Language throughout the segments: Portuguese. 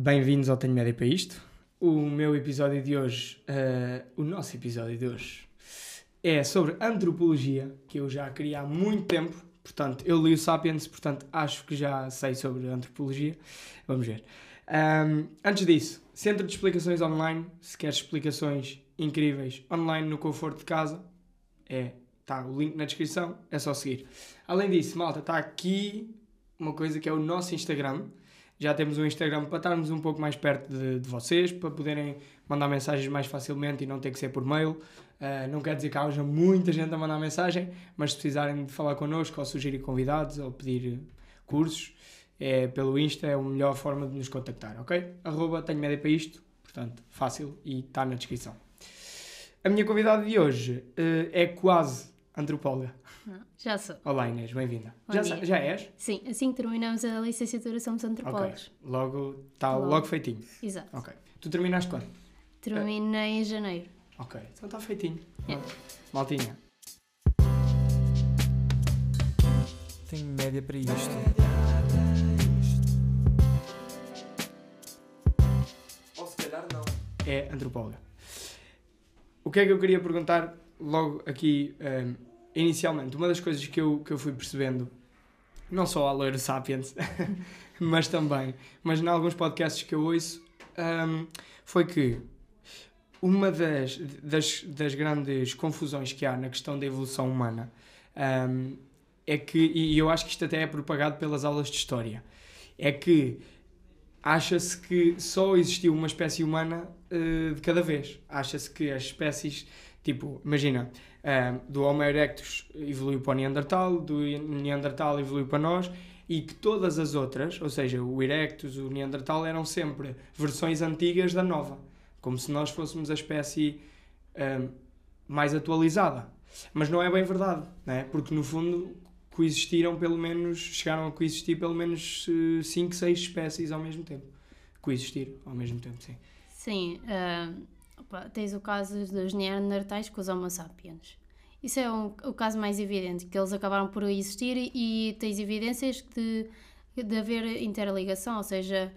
Bem-vindos ao Tenho Média para Isto. O meu episódio de hoje, uh, o nosso episódio de hoje, é sobre antropologia, que eu já queria há muito tempo. Portanto, eu li o Sapiens, portanto, acho que já sei sobre antropologia. Vamos ver. Um, antes disso, Centro de Explicações Online. Se queres explicações incríveis online no conforto de casa, é Está o link na descrição, é só seguir. Além disso, malta, está aqui uma coisa que é o nosso Instagram. Já temos um Instagram para estarmos um pouco mais perto de, de vocês, para poderem mandar mensagens mais facilmente e não ter que ser por mail. Uh, não quer dizer que haja muita gente a mandar mensagem, mas se precisarem de falar connosco ou sugerir convidados ou pedir cursos, é pelo Insta, é a melhor forma de nos contactar, ok? Arroba tenho média para isto, portanto, fácil e está na descrição. A minha convidada de hoje uh, é quase antropóloga. Já sou. Olá Inês, bem-vinda. Já, já és? Sim, assim que terminamos a licenciatura somos antropólogos. Okay. Logo, está logo. logo. feitinho. Exato. Ok. Tu terminaste quando? Terminei em janeiro. Ok, então está feitinho. É. Maltinha. Tenho média para isto. Ou se calhar não. É antropóloga. O que é que eu queria perguntar logo aqui um, inicialmente, uma das coisas que eu, que eu fui percebendo, não só a o Sapiens, mas também, mas em alguns podcasts que eu ouço, um, foi que uma das, das, das, grandes confusões que há na questão da evolução humana um, é que, e eu acho que isto até é propagado pelas aulas de história, é que acha-se que só existiu uma espécie humana uh, de cada vez. Acha-se que as espécies, tipo, imagina, do Homo erectus evoluiu para o Neandertal, do Neandertal evoluiu para nós e que todas as outras, ou seja, o Erectus, o Neandertal, eram sempre versões antigas da nova, como se nós fôssemos a espécie um, mais atualizada. Mas não é bem verdade, né? porque no fundo coexistiram pelo menos, chegaram a coexistir pelo menos 5, uh, 6 espécies ao mesmo tempo. Coexistir ao mesmo tempo, sim. Sim. Uh Opa, tens o caso dos Neandertais com os Homo sapiens. Isso é um, o caso mais evidente, que eles acabaram por existir e, e tens evidências de, de haver interligação, ou seja,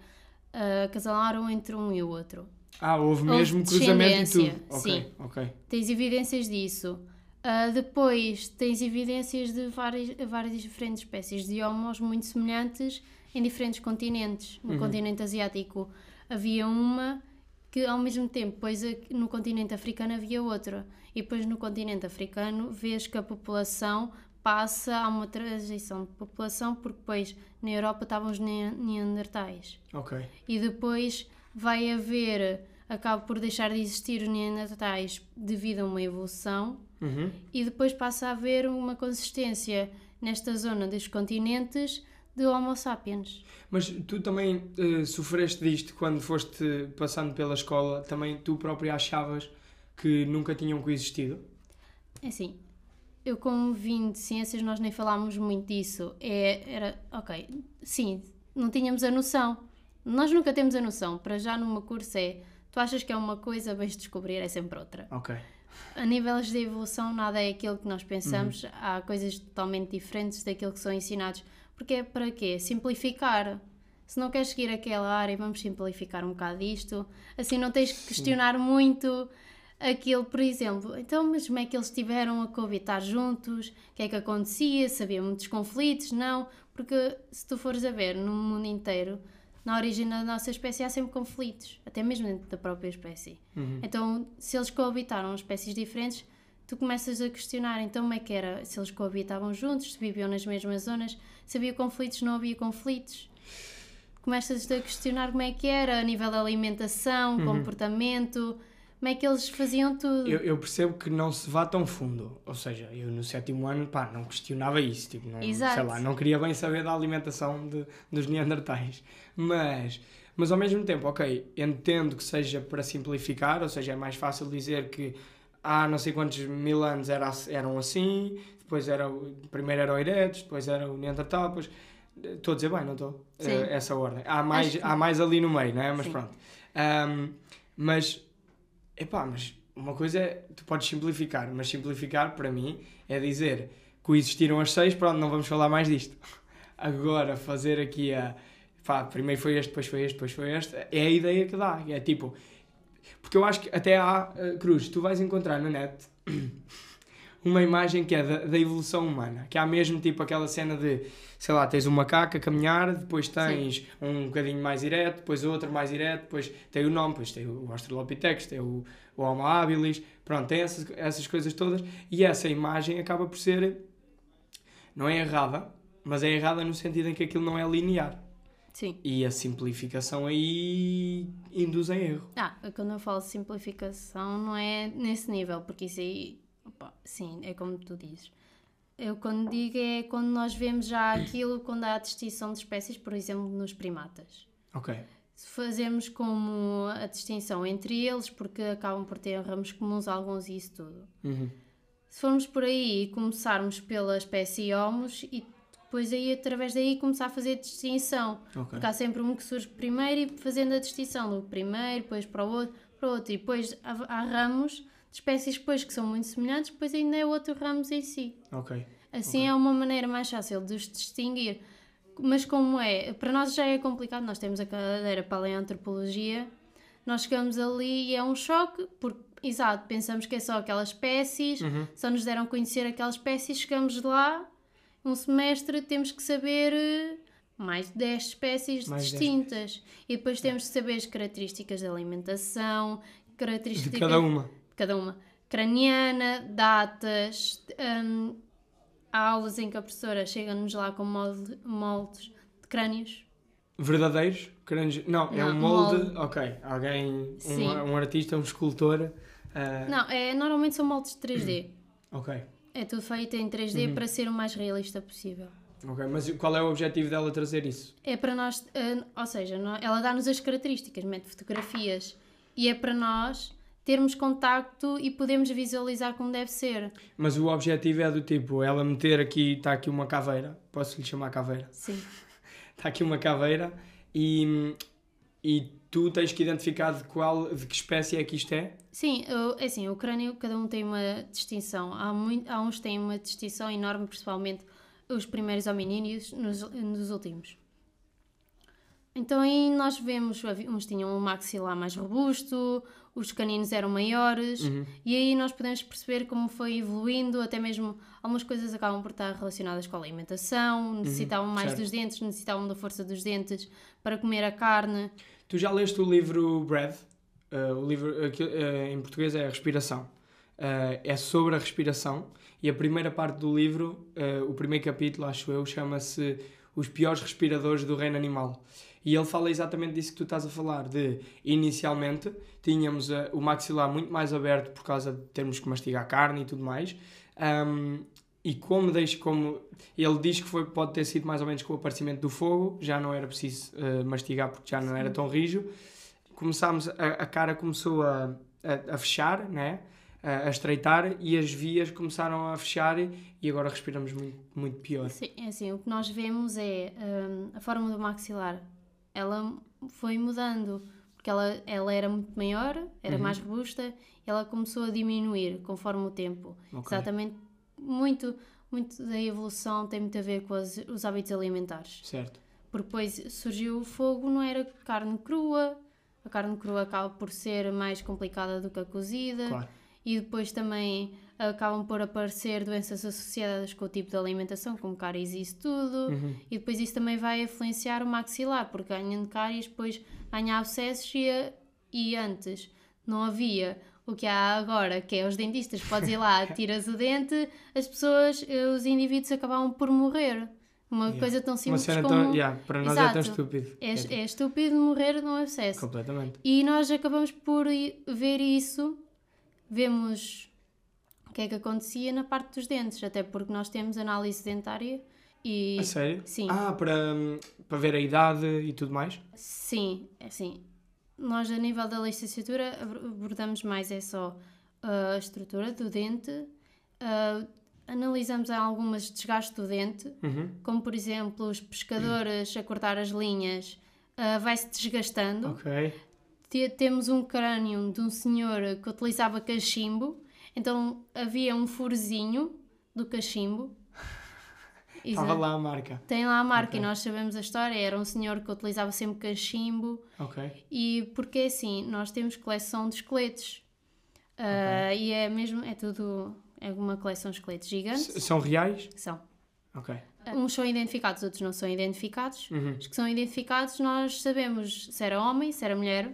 uh, casalaram entre um e o outro. Ah, houve mesmo houve cruzamento e tudo. Sim, okay. tens evidências disso. Uh, depois tens evidências de várias, várias diferentes espécies de homos muito semelhantes em diferentes continentes. No uhum. continente asiático havia uma que ao mesmo tempo, depois no continente africano havia outra, e depois no continente africano vês que a população passa a uma transição de população, porque depois na Europa estavam os neandertais. Ok. E depois vai haver, acaba por deixar de existir os neandertais devido a uma evolução, uhum. e depois passa a haver uma consistência nesta zona dos continentes de Homo sapiens. Mas tu também uh, sofreste disto quando foste passando pela escola? Também tu própria achavas que nunca tinham coexistido? É assim, eu como vim de ciências nós nem falámos muito disso. É, era, ok, sim, não tínhamos a noção. Nós nunca temos a noção. Para já numa curso é, tu achas que é uma coisa, vais descobrir, é sempre outra. Ok. A níveis de evolução nada é aquilo que nós pensamos. Uhum. Há coisas totalmente diferentes daquilo que são ensinados porque é para quê? Simplificar. Se não queres seguir aquela área, vamos simplificar um bocado isto. Assim não tens que questionar Sim. muito aquilo, por exemplo. Então, mas como é que eles estiveram a coabitar juntos? O que é que acontecia? Se havia muitos conflitos? Não. Porque se tu fores a ver no mundo inteiro, na origem da nossa espécie há sempre conflitos, até mesmo dentro da própria espécie. Uhum. Então, se eles coabitaram espécies diferentes, tu começas a questionar então como é que era, se eles coabitavam juntos, se viviam nas mesmas zonas, se havia conflitos, não havia conflitos. Começas a questionar como é que era a nível da alimentação, uhum. comportamento, como é que eles faziam tudo. Eu, eu, percebo que não se vá tão fundo. Ou seja, eu no sétimo ano, pá, não questionava isso. Tipo, não, Exato. Sei lá, não queria bem saber da alimentação de, dos neandertais. Mas, mas ao mesmo tempo, ok, entendo que seja para simplificar, ou seja, é mais fácil dizer que há não sei quantos mil anos era, eram assim, depois era primeiro era o Eretos, depois era o Neandertal, depois estou a dizer bem, não estou? Uh, essa ordem. Há mais, que... há mais ali no meio, não é? Mas Sim. pronto. Um, mas, epá, mas uma coisa é, tu podes simplificar, mas simplificar para mim é dizer coexistiram as seis, pronto, não vamos falar mais disto. Agora, fazer aqui a pá, primeiro foi este, depois foi este, depois foi este, é a ideia que dá. É tipo, porque eu acho que até há, uh, Cruz, tu vais encontrar na net uma imagem que é da, da, evolução humana, que há mesmo tipo aquela cena de, sei lá, tens um macaco a caminhar, depois tens Sim. um bocadinho mais direto, depois outro mais direto, depois tem o nome, depois tem o Australopithecus, tem o, o Homo habilis, pronto, tem essas, essas coisas todas, e essa imagem acaba por ser, não é errada, mas é errada no sentido em que aquilo não é linear. Sim. E a simplificação aí induz em erro. Ah, quando eu falo simplificação não é nesse nível, porque isso aí, opa, sim, é como tu dizes. Eu quando digo é quando nós vemos já aquilo quando há a distinção de espécies, por exemplo, nos primatas. Ok. Se fazemos como a distinção entre eles, porque acabam por ter ramos comuns alguns e isso tudo. Uhum. Se formos por aí e começarmos pela espécie Homos e depois aí através daí começar a fazer distinção. Okay. Porque há sempre um que surge primeiro e fazendo a distinção do primeiro, depois para o outro, para o outro. E depois há, há ramos de espécies depois que são muito semelhantes, depois ainda é outro ramos em si. Ok. Assim okay. é uma maneira mais fácil de os distinguir. Mas como é, para nós já é complicado, nós temos a cadeira paleoantropologia, nós chegamos ali e é um choque, porque, exato, pensamos que é só aquelas espécies, uhum. só nos deram conhecer aquelas espécies, chegamos lá um semestre temos que saber eh, mais de 10 espécies mais distintas. 10. E depois temos que saber as características da alimentação, características. De cada uma. De cada uma. Craniana, datas. Um, há aulas em que a professora chega-nos lá com molde, moldes de crânios. Verdadeiros? Crânios? Não, Não, é um molde. molde. Ok. Alguém. Um, um, artista, um escultor. Uh... Não, é, normalmente são moldes de 3D. ok. É tudo feito em 3D uhum. para ser o mais realista possível. Ok, mas qual é o objetivo dela trazer isso? É para nós, uh, ou seja, ela dá-nos as características, mete fotografias e é para nós termos contacto e podemos visualizar como deve ser. Mas o objetivo é do tipo, ela meter aqui, está aqui uma caveira, posso lhe chamar caveira? Sim. Está aqui uma caveira e, e tu tens que identificar de qual, de que espécie é que isto é? Sim, é assim, o crânio cada um tem uma distinção. Há, muito, há uns que têm uma distinção enorme, principalmente os primeiros hominíneos nos, nos últimos. Então aí nós vemos, uns tinham um maxilar mais robusto, os caninos eram maiores, uhum. e aí nós podemos perceber como foi evoluindo, até mesmo algumas coisas acabam por estar relacionadas com a alimentação, uhum, necessitavam uhum, mais certo. dos dentes, necessitavam da força dos dentes para comer a carne. Tu já leste o livro Breath? Uh, o livro uh, em português é a respiração. Uh, é sobre a respiração e a primeira parte do livro, o primeiro capítulo, acho eu, chama-se Os Piores Respiradores do Reino Animal. E ele fala exatamente disso que tu estás a falar, de inicialmente tínhamos o maxilar muito mais aberto por causa de termos que mastigar carne e tudo mais. Um, e como deixa como ele diz que foi pode ter sido mais ou menos com o aparecimento do fogo já não era preciso uh, mastigar porque já não era tão rijo começámos a, a cara começou a, a, a fechar né a, estreitar e as vias começaram a fechar e agora respiramos muito, muito pior Sim, é assim o que nós vemos é um, a forma do maxilar ela foi mudando porque ela, ela era muito maior era uhum. mais robusta e ela começou a diminuir conforme o tempo okay. exatamente muito, muito da evolução tem muito a ver com as, os hábitos alimentares. Certo. Porque depois surgiu o fogo, não era carne crua, a carne crua acaba por ser mais complicada do que a cozida. Claro. E depois também acabam por aparecer doenças associadas com o tipo de alimentação, como cáries e isso tudo. Uhum. E depois isso também vai influenciar o maxilar, porque ganhando cáries, depois ganha abscessos e, e antes não havia o que há agora, que é os dentistas, podes ir lá, tiras o dente, as pessoas, os indivíduos acabavam por morrer. Uma yeah. coisa tão simples Uma cena como... Tão, yeah, para nós Exato. é tão estúpido. É, é, é estúpido morrer num abscesso. Completamente. E nós acabamos por ver isso, vemos o que é que acontecia na parte dos dentes, até porque nós temos análise dentária e... A sério? Sim. Ah, para, para ver a idade e tudo mais? Sim, é assim nós, a nível da licenciatura, abordamos mais é só a estrutura do dente, uh, analisamos algumas desgastes do dente, uhum. como por exemplo os pescadores a cortar as linhas, uh, vai-se desgastando. Okay. Temos um crânio de um senhor que utilizava cachimbo, então havia um furozinho do cachimbo Estava lá a marca. Tem lá a marca Ok. e nós sabemos a história. Era um senhor que utilizava sempre cachimbo. Ok. E porque é assim, nós temos coleção de esqueletos. Ah, E é mesmo, é tudo, é uma coleção de esqueletos gigantes. S- São reais? São. Ok. Uns são identificados, outros não são identificados. Uhum. Os que são identificados, nós sabemos se era homem, se era mulher,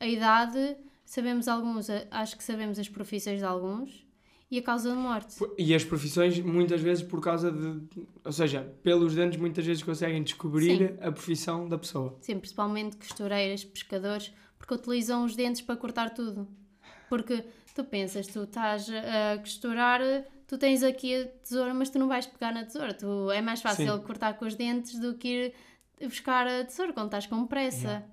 a idade, sabemos alguns, acho que sabemos as profissões de alguns e a causa de morte. E as profissões, muitas vezes, por causa de. Ou seja, pelos dentes, muitas vezes conseguem descobrir a profissão da pessoa. Sim, principalmente costureiras, pescadores, porque utilizam os dentes para cortar tudo. Porque tu pensas, tu estás a costurar, tu tens aqui a tesoura, mas tu não vais pegar na tesoura. Tu, é mais fácil Sim. cortar com os dentes do que ir buscar a tesoura quando estás com pressa. Yeah.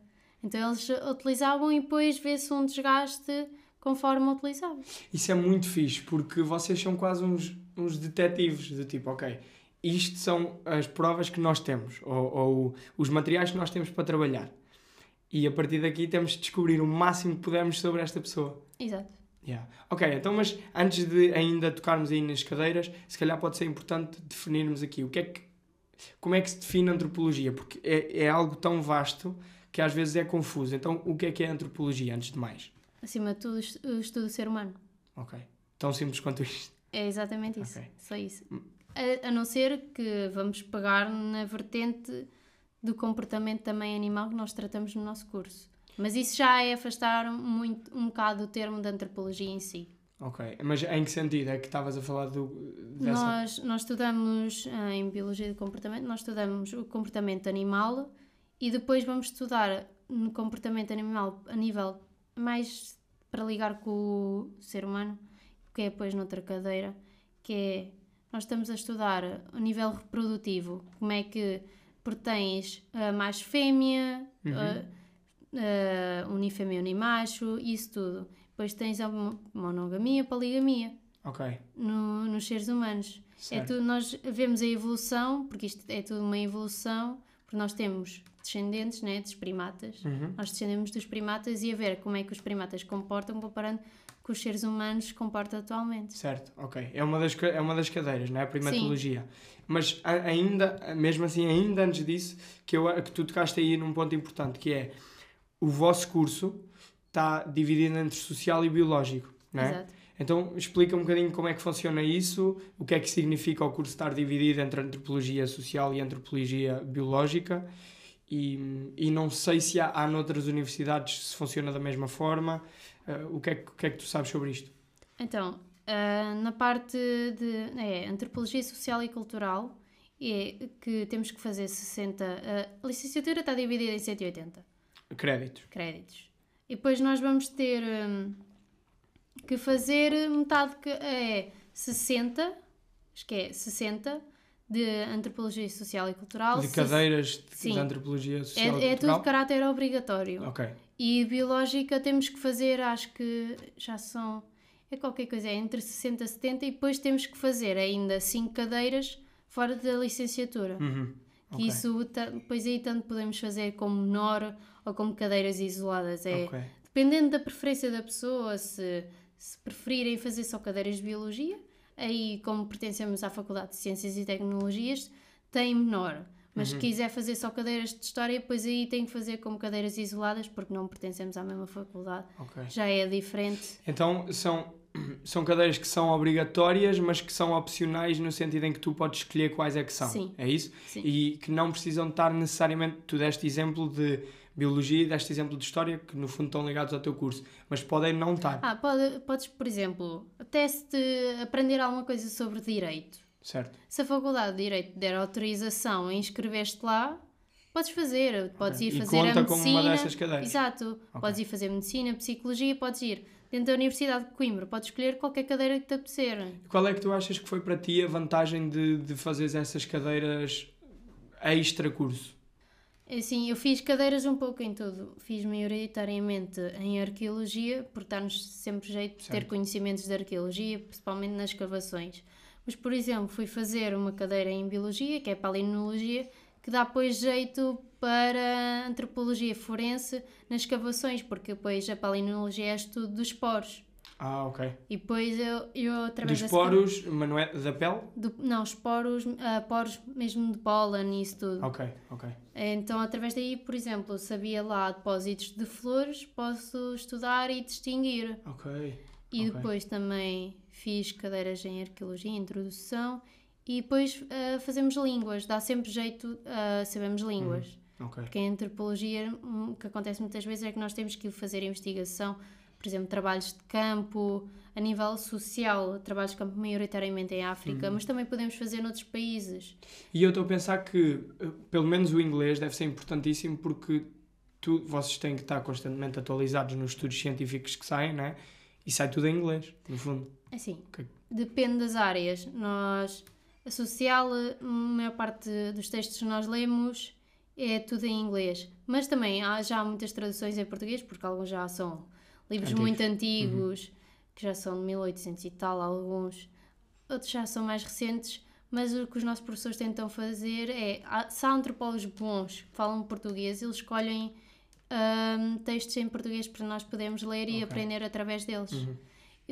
Então eles utilizavam e depois vê-se um desgaste conforme utilizavam. Isso é muito fixe, porque vocês são quase uns, uns detetives do tipo, ok, isto são as provas que nós temos, ou, ou os materiais que nós temos para trabalhar. E a partir daqui temos de descobrir o máximo que pudermos sobre esta pessoa. Exato. Yeah. Ok, então, mas antes de ainda tocarmos aí nas cadeiras, se calhar pode ser importante definirmos aqui o que é que, como é que se define antropologia, porque é, é algo tão vasto que às vezes é confuso. Então, o que é que é a antropologia, antes de mais? Acima de tudo, o estudo do ser humano. Ok, tão simples quanto isto. É exatamente isso. Ok. Só isso. A, a não ser que vamos pegar na vertente do comportamento também animal que nós tratamos no nosso curso. Mas isso já é afastar muito, um bocado o termo da antropologia em si. Ok, mas em que sentido é que estavas a falar do, dessa... Nós, nós estudamos, ah, em Biologia do Comportamento, nós estudamos o comportamento animal e depois vamos estudar no comportamento animal a nível mais para ligar com o ser humano, que é depois noutra cadeira, que é, nós estamos a estudar a nível reprodutivo, como é que porque tens a macho fêmea, Uhum. a- a unifêmea unimacho, isso tudo. Depois tens a mo- monogamia, poligamia Ok, no- nos seres humanos. É tudo, nós vemos a evolução, porque isto é tudo uma evolução, porque nós temos descendentes né, dos primatas. Uhum. Nós descendemos dos primatas e a ver como é que os primatas comportam comparando com os seres humanos se comportam atualmente. Certo, ok. É uma das, é uma das cadeiras, não é? A primatologia. Mas a- ainda, mesmo assim, ainda antes disso, que, eu, que tu tocaste aí num ponto importante, que é o vosso curso está dividido entre social e biológico, não é? Exato. Então explica um bocadinho como é que funciona isso, o que é que significa o curso estar dividido entre antropologia social e antropologia biológica e, e não sei se há, há noutras universidades se funciona da mesma forma. Eh, o, que é, que- o que é que tu sabes sobre isto? Então, ah, na parte de é, antropologia social e cultural, é que temos que fazer 60. ah, a licenciatura está dividida em 180. Créditos. créditos. E depois nós vamos ter hum, que fazer metade que é 60, acho que é 60 de antropologia social e cultural. De cadeiras de, de antropologia social É, e é tudo cultural? de caráter obrigatório. Ok, E biológica temos que fazer, acho que já são, é qualquer coisa, é entre 60 e 70 e depois temos que fazer ainda 5 cadeiras fora da licenciatura. Uhum. Que isso, depois aí tanto podemos fazer como menor ou como cadeiras isoladas. É, ok. Dependendo da preferência da pessoa, se, se preferirem fazer só cadeiras de biologia, aí, como pertencemos à Faculdade de Ciências e Tecnologias, tem menor. Mas Uhum. se quiser fazer só cadeiras de História, depois aí tem que fazer como cadeiras isoladas, porque não pertencemos à mesma faculdade. ok. Já é diferente. Então são, são cadeiras que são obrigatórias, mas que são opcionais no sentido em que tu podes escolher quais é que são. Sim. É isso? Sim. E que não precisam estar necessariamente. Tu deste exemplo de biologia e deste exemplo de história, que no fundo estão ligados ao teu curso, mas podem não estar. Ah, pode, podes, por exemplo, até se aprender alguma coisa sobre direito. Certo? Se a Faculdade de Direito der autorização a inscrever-te lá, podes fazer. Podes Ok. ir E fazer conta a como medicina. uma dessas cadeiras. Exato. Podes ir fazer medicina, psicologia, podes ir dentro da Universidade de Coimbra, podes escolher qualquer cadeira que te apetecer. Qual é que tu achas que foi para ti a vantagem de, de fazeres essas cadeiras extra curso? Assim, eu fiz cadeiras um pouco em tudo. Fiz maioritariamente em arqueologia, por dar-nos sempre jeito de ter Certo. conhecimentos de arqueologia, principalmente nas escavações. Mas, por exemplo, fui fazer uma cadeira em biologia, que é palinologia, que dá depois jeito para antropologia forense nas escavações, porque depois a palinologia é estudo dos poros. Ah, ok. E depois eu, eu através Dos poros, mas não é da pele? do- não, os poros, ah, poros mesmo de pólen e isso tudo. Ok, ok. Então, através daí, por exemplo, sabia lá depósitos de flores, posso estudar e distinguir. Ok. E Ok. depois também fiz cadeiras em arqueologia, introdução, e depois ah, fazemos línguas, dá sempre jeito a sabermos línguas. Ok. Porque em antropologia hum, o que acontece muitas vezes é que nós temos que fazer investigação, por exemplo, trabalhos de campo, a nível social, trabalhos de campo maioritariamente em África, Uhum. mas também podemos fazer noutros países. E eu estou a pensar que, eh, pelo menos o inglês deve ser importantíssimo porque tu, vocês têm que estar constantemente atualizados nos estudos científicos que saem, né? E sai tudo em inglês, no fundo. É Assim, Ok. depende das áreas. Nós, social, a maior parte dos textos que nós lemos é tudo em inglês. Mas também há já muitas traduções em português, porque alguns já são livros Antigos. muito antigos, que já são de 1800 e tal, alguns. Outros já são mais recentes. Mas o que os nossos professores tentam fazer é, se há antropólogos bons que falam português, eles escolhem ahm, textos em português para nós podermos ler e aprender através deles. Uhum.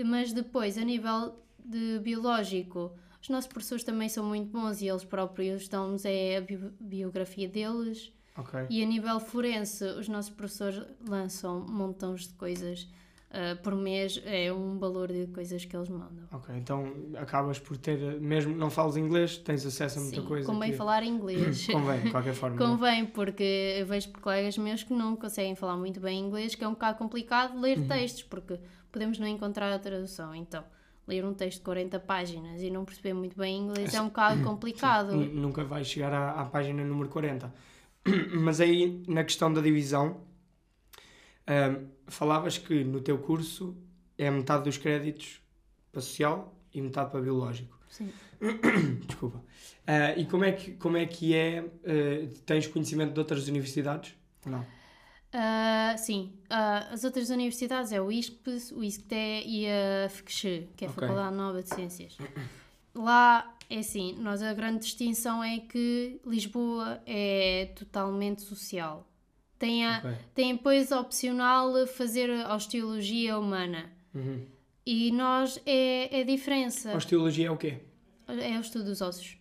Mas depois, a nível de biológico, os nossos professores também são muito bons e eles próprios dão-nos é a bi- biografia deles. Ok. E a nível forense, os nossos professores lançam montões de coisas ah, por mês, é um valor de coisas que eles mandam. Ok, então acabas por ter, mesmo não falas inglês, tens acesso a muita Sim, coisa. convém que- falar inglês. Convém, de qualquer forma. é? Convém, porque eu vejo colegas meus que não conseguem falar muito bem inglês, que é um bocado complicado ler Uhum. textos, porque podemos não encontrar a tradução. Então, ler um texto de 40 páginas e não perceber muito bem inglês é um bocado complicado. Nunca vais chegar à, à página número 40. Mas aí, na questão da divisão, ahm, falavas que no teu curso é metade dos créditos para social e metade para biológico. Sim. Desculpa. Ah, e como é que, como é, que é? ah, tens conhecimento de outras universidades? Não. Ah, sim, Ah, as outras universidades é o ISCPES, o ISCTE e a FQX, que é a Ok. Faculdade Nova de Ciências. Lá é assim, nós a grande distinção é que Lisboa é totalmente social. Tem, a, Ok. tem depois opcional fazer a osteologia humana. Uhum. E nós é, é a diferença. Osteologia é o quê? É o estudo dos ossos.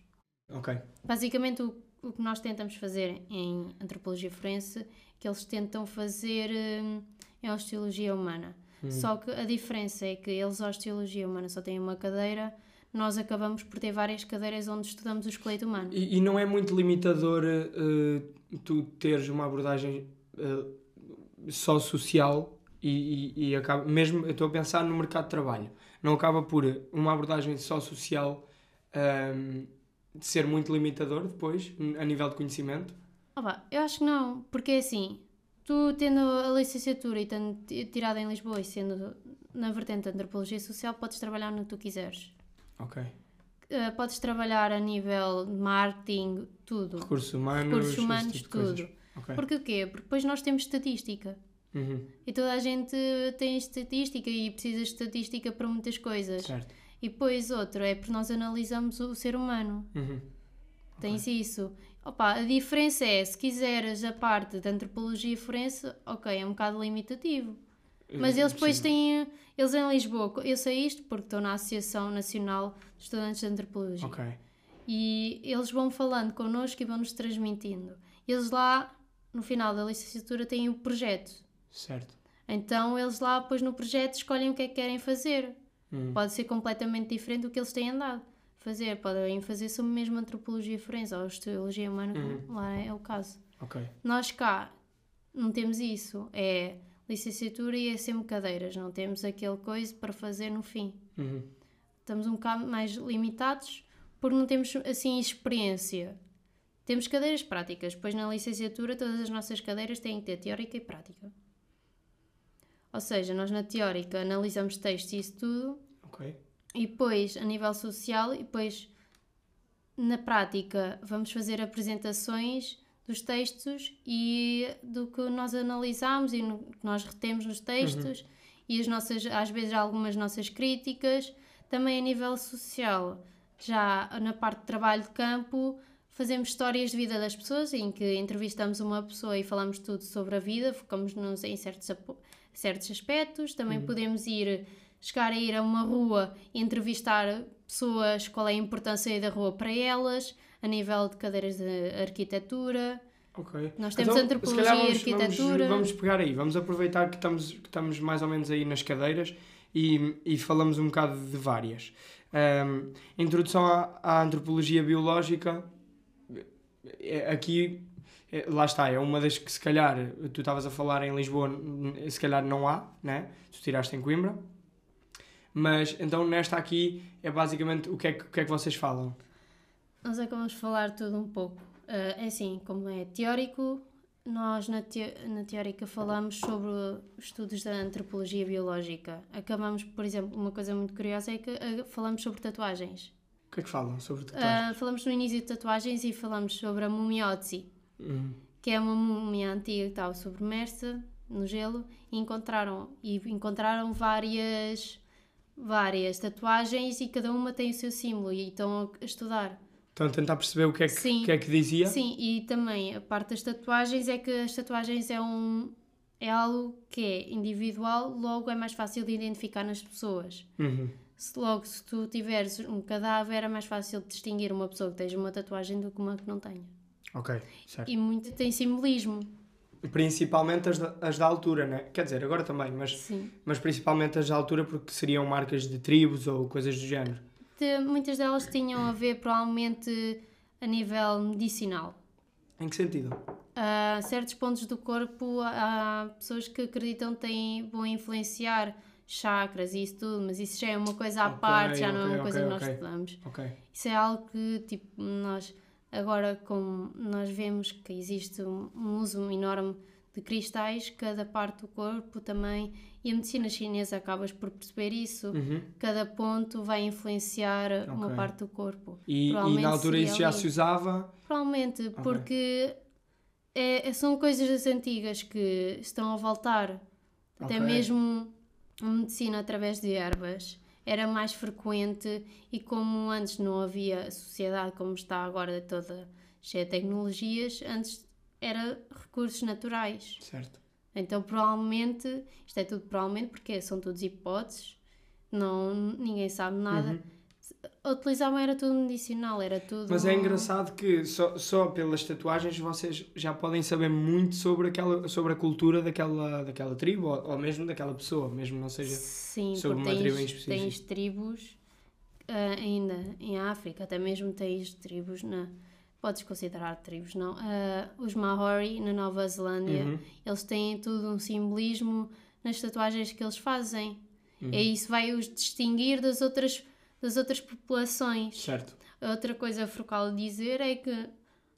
Ok. Basicamente, o, o que nós tentamos fazer em antropologia forense, que eles tentam fazer hum, é osteologia humana. Só que a diferença é que eles, a osteologia humana, só têm uma cadeira, nós acabamos por ter várias cadeiras onde estudamos o esqueleto humano. E, e não é muito limitador eh, tu teres uma abordagem eh, só social e, e, e acaba, mesmo eu estou a pensar no mercado de trabalho, não acaba por uma abordagem só social ahm, de ser muito limitador depois, a nível de conhecimento? Pá, eu acho que não, porque é assim, tu tendo a licenciatura e tendo ti- tirado em Lisboa e sendo na vertente de antropologia social, podes trabalhar no que tu quiseres. Ok. Uh, podes trabalhar a nível de marketing, tudo. Recursos humanos, Recursos humanos, tipo tudo. Ok. Porque o quê? Porque depois nós temos estatística. Uhum. E toda a gente tem estatística e precisa de estatística para muitas coisas. Certo. E depois outro é porque nós analisamos o ser humano. Uhum. Tens isso. Opa, a diferença é, se quiseres a parte da antropologia forense, ok, é um bocado limitativo. Mas eles depois têm, eles em Lisboa, eu sei isto porque estou na Associação Nacional de Estudantes de Antropologia. Ok. E eles vão falando connosco e vão-nos transmitindo. Eles lá, no final da licenciatura, têm o projeto. Certo. Então eles lá, depois no projeto, escolhem o que é que querem fazer. Uhum. Pode ser completamente diferente do que eles têm andado a fazer. Podem fazer sobre mesmo antropologia forense ou osteologia humana, como lá é o caso. Ok. Nós cá não temos isso. É licenciatura e é sempre cadeiras. Não temos aquele coisa para fazer no fim. Uhum. Estamos um bocado mais limitados porque não temos assim experiência. Temos cadeiras práticas, pois na licenciatura todas as nossas cadeiras têm que ter teórica e prática. Ou seja, nós na teórica analisamos textos e isso tudo, Ok. e depois a nível social, e depois na prática vamos fazer apresentações dos textos e do que nós analisamos e no que nós retemos nos textos e as nossas, às vezes algumas nossas críticas, também a nível social. Já na parte de trabalho de campo, fazemos histórias de vida das pessoas, em que entrevistamos uma pessoa e falamos tudo sobre a vida, focamos-nos em certos, certos aspectos. Também podemos ir chegar a ir a uma rua e entrevistar pessoas, qual é a importância da rua para elas, a nível de cadeiras de arquitetura. Ok. Nós temos Então, antropologia calhar e vamos, arquitetura. Vamos, vamos pegar aí, vamos aproveitar que estamos, que estamos mais ou menos aí nas cadeiras e, e falamos um bocado de várias. Ahm, introdução à, à antropologia biológica, é- aqui, é, lá está, é uma das que se calhar, tu estavas a falar em Lisboa, se calhar não há, né? Tu tiraste em Coimbra. Mas então nesta aqui é basicamente o que é que, o que, é que vocês falam? Nós que vamos falar tudo um pouco. Ah, é assim, como é teórico, nós na, teo- na teórica falamos sobre estudos da antropologia biológica. Acabamos, por exemplo, uma coisa muito curiosa é que ah, falamos sobre tatuagens. O que é que falam sobre tatuagens? Ah, falamos no início de tatuagens e falamos sobre a mumiose, Que é uma múmia antiga que estava submersa no gelo e encontraram, e encontraram várias, várias tatuagens e cada uma tem o seu símbolo e estão a estudar. Estão a tentar perceber o que é que, Sim. que, é que dizia? Sim, e também a parte das tatuagens é que as tatuagens é um é algo que é individual, logo é mais fácil de identificar nas pessoas. Uhum. Se logo se tu tiveres um cadáver é mais fácil de distinguir uma pessoa que tenha uma tatuagem do que uma que não tenha. Ok, certo. E muito tem simbolismo. Principalmente as da, as da altura, né? Quer dizer, agora também, mas, Sim. mas principalmente as da altura porque seriam marcas de tribos ou coisas do género. De- muitas delas tinham a ver provavelmente a nível medicinal. Em que sentido? a certos pontos do corpo há pessoas que acreditam que têm, vão influenciar chakras e isso tudo, mas isso já é uma coisa à Ok, parte, já não é uma coisa ok, que nós estudamos. Isso é algo que tipo, nós agora como nós vemos que existe um, uso enorme de cristais, cada parte do corpo também, e a medicina chinesa acabas por perceber isso. Uhum. Cada ponto vai influenciar uma Ok. parte do corpo. E, e na altura isso já ali. se usava. Provavelmente, porque é, é- são coisas das antigas que estão a voltar. Até Ok. mesmo a medicina através de ervas era mais frequente e como antes não havia a sociedade como está agora toda cheia de tecnologias, antes era recursos naturais. Certo. Então provavelmente, isto é tudo provavelmente porque são todas hipóteses, não, ninguém sabe nada. Utilizavam era tudo medicinal, era tudo... Mas é engraçado que só, só pelas tatuagens vocês já podem saber muito sobre, aquela, sobre a cultura daquela, daquela tribo ou, ou mesmo daquela pessoa, mesmo não seja. Sim, sobre uma tribo em tens, específico. tens tribos ah, ainda em África, até mesmo tens tribos na. Podes considerar tribos, não? Ah, os Maori na Nova Zelândia, Uhum. eles têm tudo um simbolismo nas tatuagens que eles fazem. Uhum. E isso vai os distinguir das outras, das outras populações. Certo. Outra coisa de dizer é que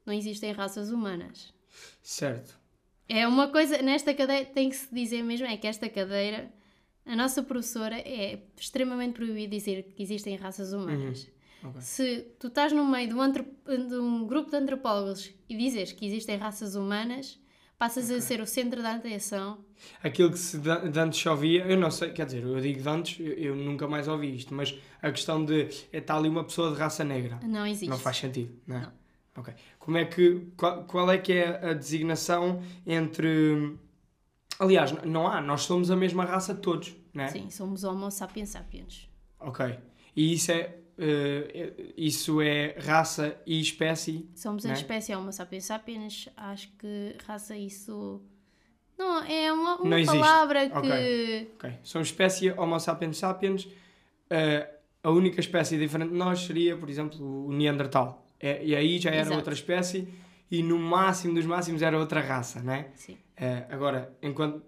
não existem raças humanas. Certo. É uma coisa, nesta cadeira tem que se dizer mesmo, é que esta cadeira, a nossa professora é extremamente proibido dizer que existem raças humanas. Ok. Se tu estás no meio de um, de um grupo de antropólogos e dizes que existem raças humanas, passas a ser o centro da atenção. Aquilo que se de antes só via, eu não sei, quer dizer, eu digo de antes, eu, nunca mais ouvi isto, mas a questão de está ali uma pessoa de raça negra. Não existe. Não faz sentido, não é? Não. Ok. Como é que, qual, qual é que é a designação entre... Aliás, não há, nós somos a mesma raça de todos, não é? Sim, somos homo sapiens sapiens. Ok. E isso é, eh, isso é raça e espécie? Somos a é? espécie homo sapiens sapiens. Acho que raça isso... Não, é uma, uma Não existe. palavra que... Ok. Ok. Somos espécie Homo sapiens sapiens. Eh, a única espécie diferente de nós seria, por exemplo, o Neandertal. É, e aí já era Exato. outra espécie e no máximo dos máximos era outra raça, não é? Sim. Eh, agora, enquanto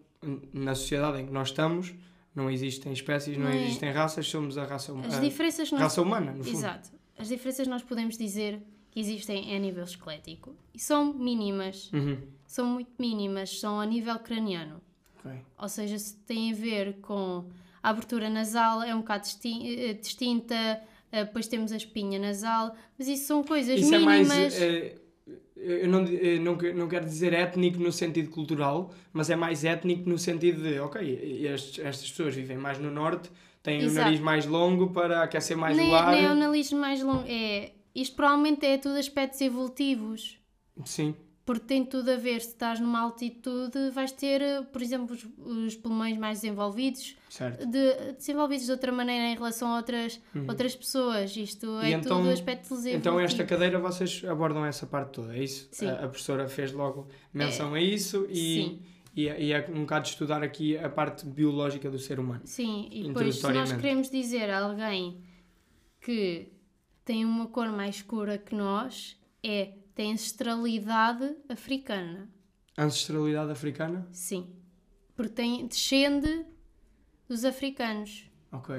na sociedade em que nós estamos, não existem espécies, não, Não é- existem raças, somos a raça, As a diferenças nós raça humana, no fundo. Exato. As diferenças nós podemos dizer que existem a nível esquelético e são mínimas, Uhum. são muito mínimas, são a nível craniano. Ok. Ou seja, se tem a ver com a abertura nasal, é um bocado eh, distinta, eh, depois temos a espinha nasal, mas isso são coisas Isso é mínimas. mais. eh, eu não, eh, não, não quero dizer étnico no sentido cultural, mas é mais étnico no sentido de, ok, estes- estas pessoas vivem mais no norte, têm o Exato. nariz mais longo para aquecer mais nem, o ar. nem é o nariz mais longo. É, isto provavelmente é tudo aspectos evolutivos. Sim. Porque tem tudo a ver, se estás numa altitude, vais ter, eh, por exemplo, os, os pulmões mais desenvolvidos, Certo. de, desenvolvidos de outra maneira em relação a outras, outras pessoas. Isto Uhum. E é então- tudo aspecto desenvoltivo. Então, esta cadeira vocês abordam essa parte toda, é isso? Sim. A, a professora fez logo menção a isso e, Sim. e, é- e é um bocado de estudar aqui a parte biológica do ser humano. Sim, e depois se nós queremos dizer a alguém que tem uma cor mais escura que nós, é tem ancestralidade africana. Ancestralidade africana? Sim. Porque tem, descende dos africanos. Ok.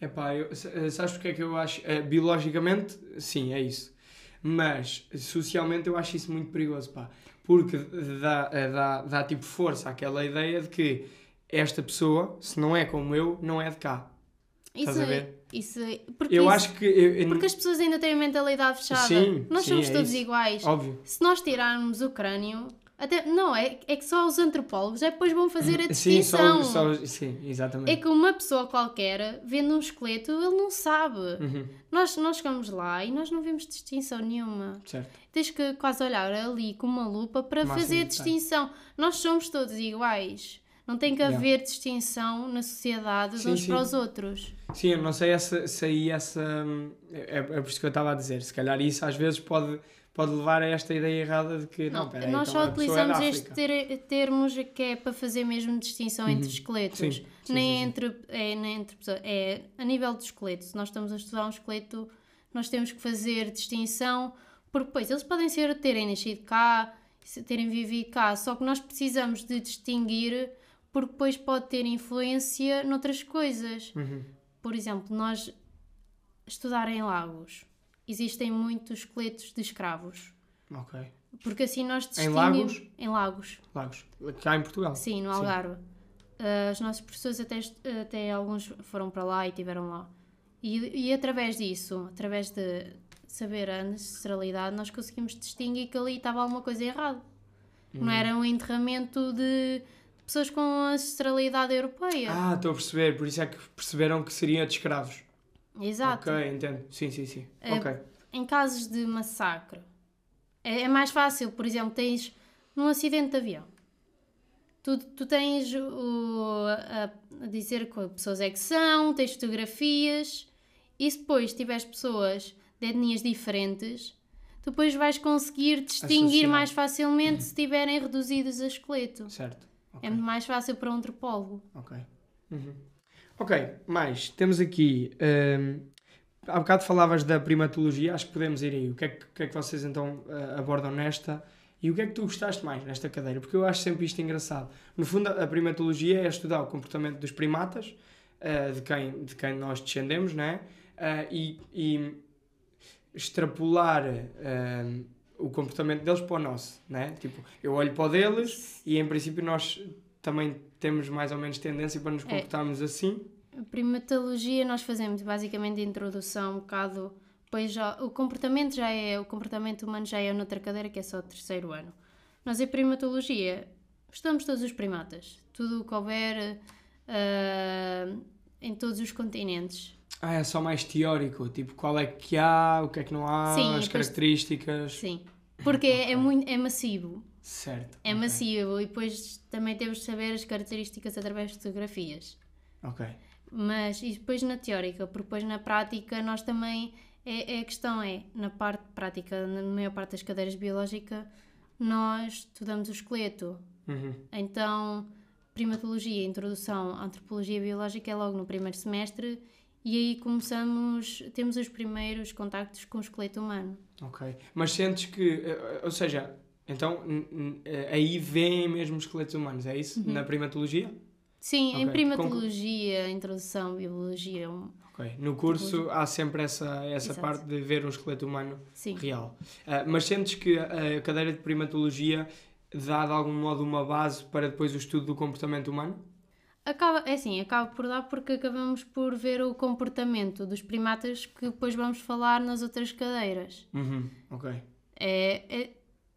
Epá, eu, eh, sabes porque é que eu acho? eh, biologicamente, sim, é isso. Mas socialmente eu acho isso muito perigoso, pá. Porque dá, eh, dá, dá tipo força àquela ideia de que esta pessoa, se não é como eu, não é de cá. Isso Estás a é- ver? Isso porque Eu isso- acho que. eu- eu- Porque as pessoas ainda têm a mentalidade fechada. Sim, Nós sim, somos é todos isso. iguais. Óbvio. Se nós tirarmos o crânio, até, não, é, é que só os antropólogos é depois vão fazer a Sim, distinção. só, só, sim, exatamente. É que uma pessoa qualquer, vendo um esqueleto, ele não sabe. Uhum, Nós, nós chegamos lá e nós não vemos distinção nenhuma. certo. Tens que quase olhar ali com uma lupa para Máximo fazer a distinção. Nós somos todos iguais. Não tem que Yeah. haver distinção na sociedade de Sim, uns sim. para os outros. Sim, eu não sei essa, se aí essa. hum, É, é por isso que eu estava a dizer. Se calhar isso às vezes pode, pode levar a esta ideia errada de que. Não, Não, peraí, nós então só é utilizamos este África. ter, termos que é para fazer mesmo distinção entre esqueletos. Sim, sim, nem. Entre, é, nem entre pessoas. É a nível do esqueleto. Se nós estamos a estudar um esqueleto, nós temos que fazer distinção, porque depois eles podem ser terem nascido cá, terem vivido cá, só que nós precisamos de distinguir, porque depois pode ter influência noutras coisas. Uhum. Por exemplo, nós estudar em lagos. Existem muitos esqueletos de escravos. Ok. Porque assim nós Em distinguimos... lagos? Em lagos, Lagos. Cá em Portugal. sim, no Algarve. Uh, os nossos professores até, até alguns foram para lá e tiveram lá. E, e através disso, através de saber a ancestralidade, nós conseguimos distinguir que ali estava alguma coisa errada. Hum. Não era um enterramento de pessoas com ancestralidade europeia. Ah, estou a perceber. Por isso é que perceberam que seria de escravos. Exato. Ok, entendo. Sim, sim, sim. É, Ok. Em casos de massacre, é, é mais fácil, por exemplo, tens num acidente de avião. Tu, tu tens o, a, a dizer que pessoas é que são, tens fotografias, e se depois tiveres pessoas de etnias diferentes, depois vais conseguir distinguir Associar. mais facilmente se estiverem reduzidos a esqueleto. Certo. É muito mais fácil para um antropólogo. Ok. Uhum. Ok, mais. Temos aqui. hum, há bocado falavas da primatologia, acho que podemos ir aí. O que é que, que, é que vocês então ah, abordam nesta? E o que é que tu gostaste mais nesta cadeira? Porque eu acho sempre isto engraçado. No fundo, a primatologia é estudar o comportamento dos primatas, ah, de, quem, de quem nós descendemos, não é? Ah, e, e extrapolar ah, o comportamento deles para o nosso, não é? Tipo, eu olho para o deles e em princípio nós também temos mais ou menos tendência para nos É. comportarmos assim. A primatologia nós fazemos basicamente a introdução um bocado, pois já, o comportamento já é, o comportamento humano já é noutra cadeira que é só o terceiro ano. Nós em primatologia estudamos todos os primatas, tudo o que houver ah, em todos os continentes. Ah, é só mais teórico, tipo qual é que há, o que é que não há, Sim, as características. Sim, porque é, é muito, é massivo, Certo. é ok. massivo e depois também temos de saber as características através de fotografias. Ok. Mas e depois na teórica, porque depois na prática nós também. É, é a questão é, na parte prática, na maior parte das cadeiras biológicas, nós estudamos o esqueleto. Uhum. Então, primatologia, introdução à antropologia biológica é logo no primeiro semestre e aí começamos, temos os primeiros contactos com o esqueleto humano. Ok. Mas sentes que, eh, ou seja, então eh, aí vêm mesmo os esqueletos humanos, é isso? Uhum. Na primatologia? Sim, em Ok. primatologia, introdução, biologia, um- Ok. No curso há sempre essa, essa Exato. parte de ver um esqueleto humano sim. real. Ah, mas sentes que a cadeira de primatologia dá de algum modo uma base para depois o estudo do comportamento humano? Acaba, é assim, acaba por dar porque acabamos por ver o comportamento dos primatas que depois vamos falar nas outras cadeiras. Uhum. Ok. É, é-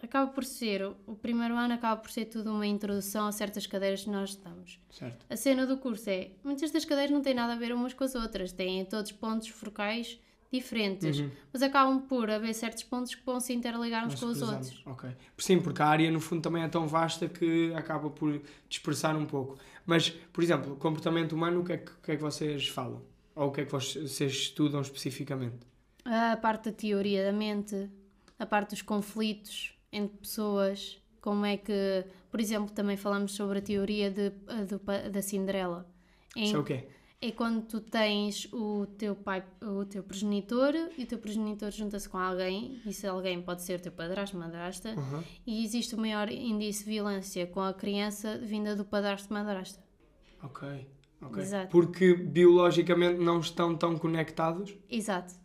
acaba por ser, o- primeiro ano acaba por ser tudo uma introdução a certas cadeiras que nós estamos. Certo. A cena do curso é, muitas das cadeiras não têm nada a ver umas com as outras, têm todos pontos focais diferentes, Uhum. mas acabam por haver certos pontos que vão se interligar uns com os outros. Ok. Sim, porque a área no fundo também é tão vasta que acaba por dispersar um pouco. Mas, por exemplo, comportamento humano, o que é que, que, é que vocês falam? Ou o que é que vocês estudam especificamente? A parte da teoria da mente, a parte dos conflitos entre pessoas, como é que, por exemplo, também falamos sobre a teoria de, do da Cinderela. Em- Isso é o quê? É quando tu tens o teu pai, o teu progenitor, e o teu progenitor junta-se com alguém, e esse alguém pode ser o teu padrasto, madrasta, Uhum. e existe o maior índice de violência com a criança vinda do padrasto, madrasta. Ok. ok. Exato. Porque biologicamente não estão tão conectados, Exato.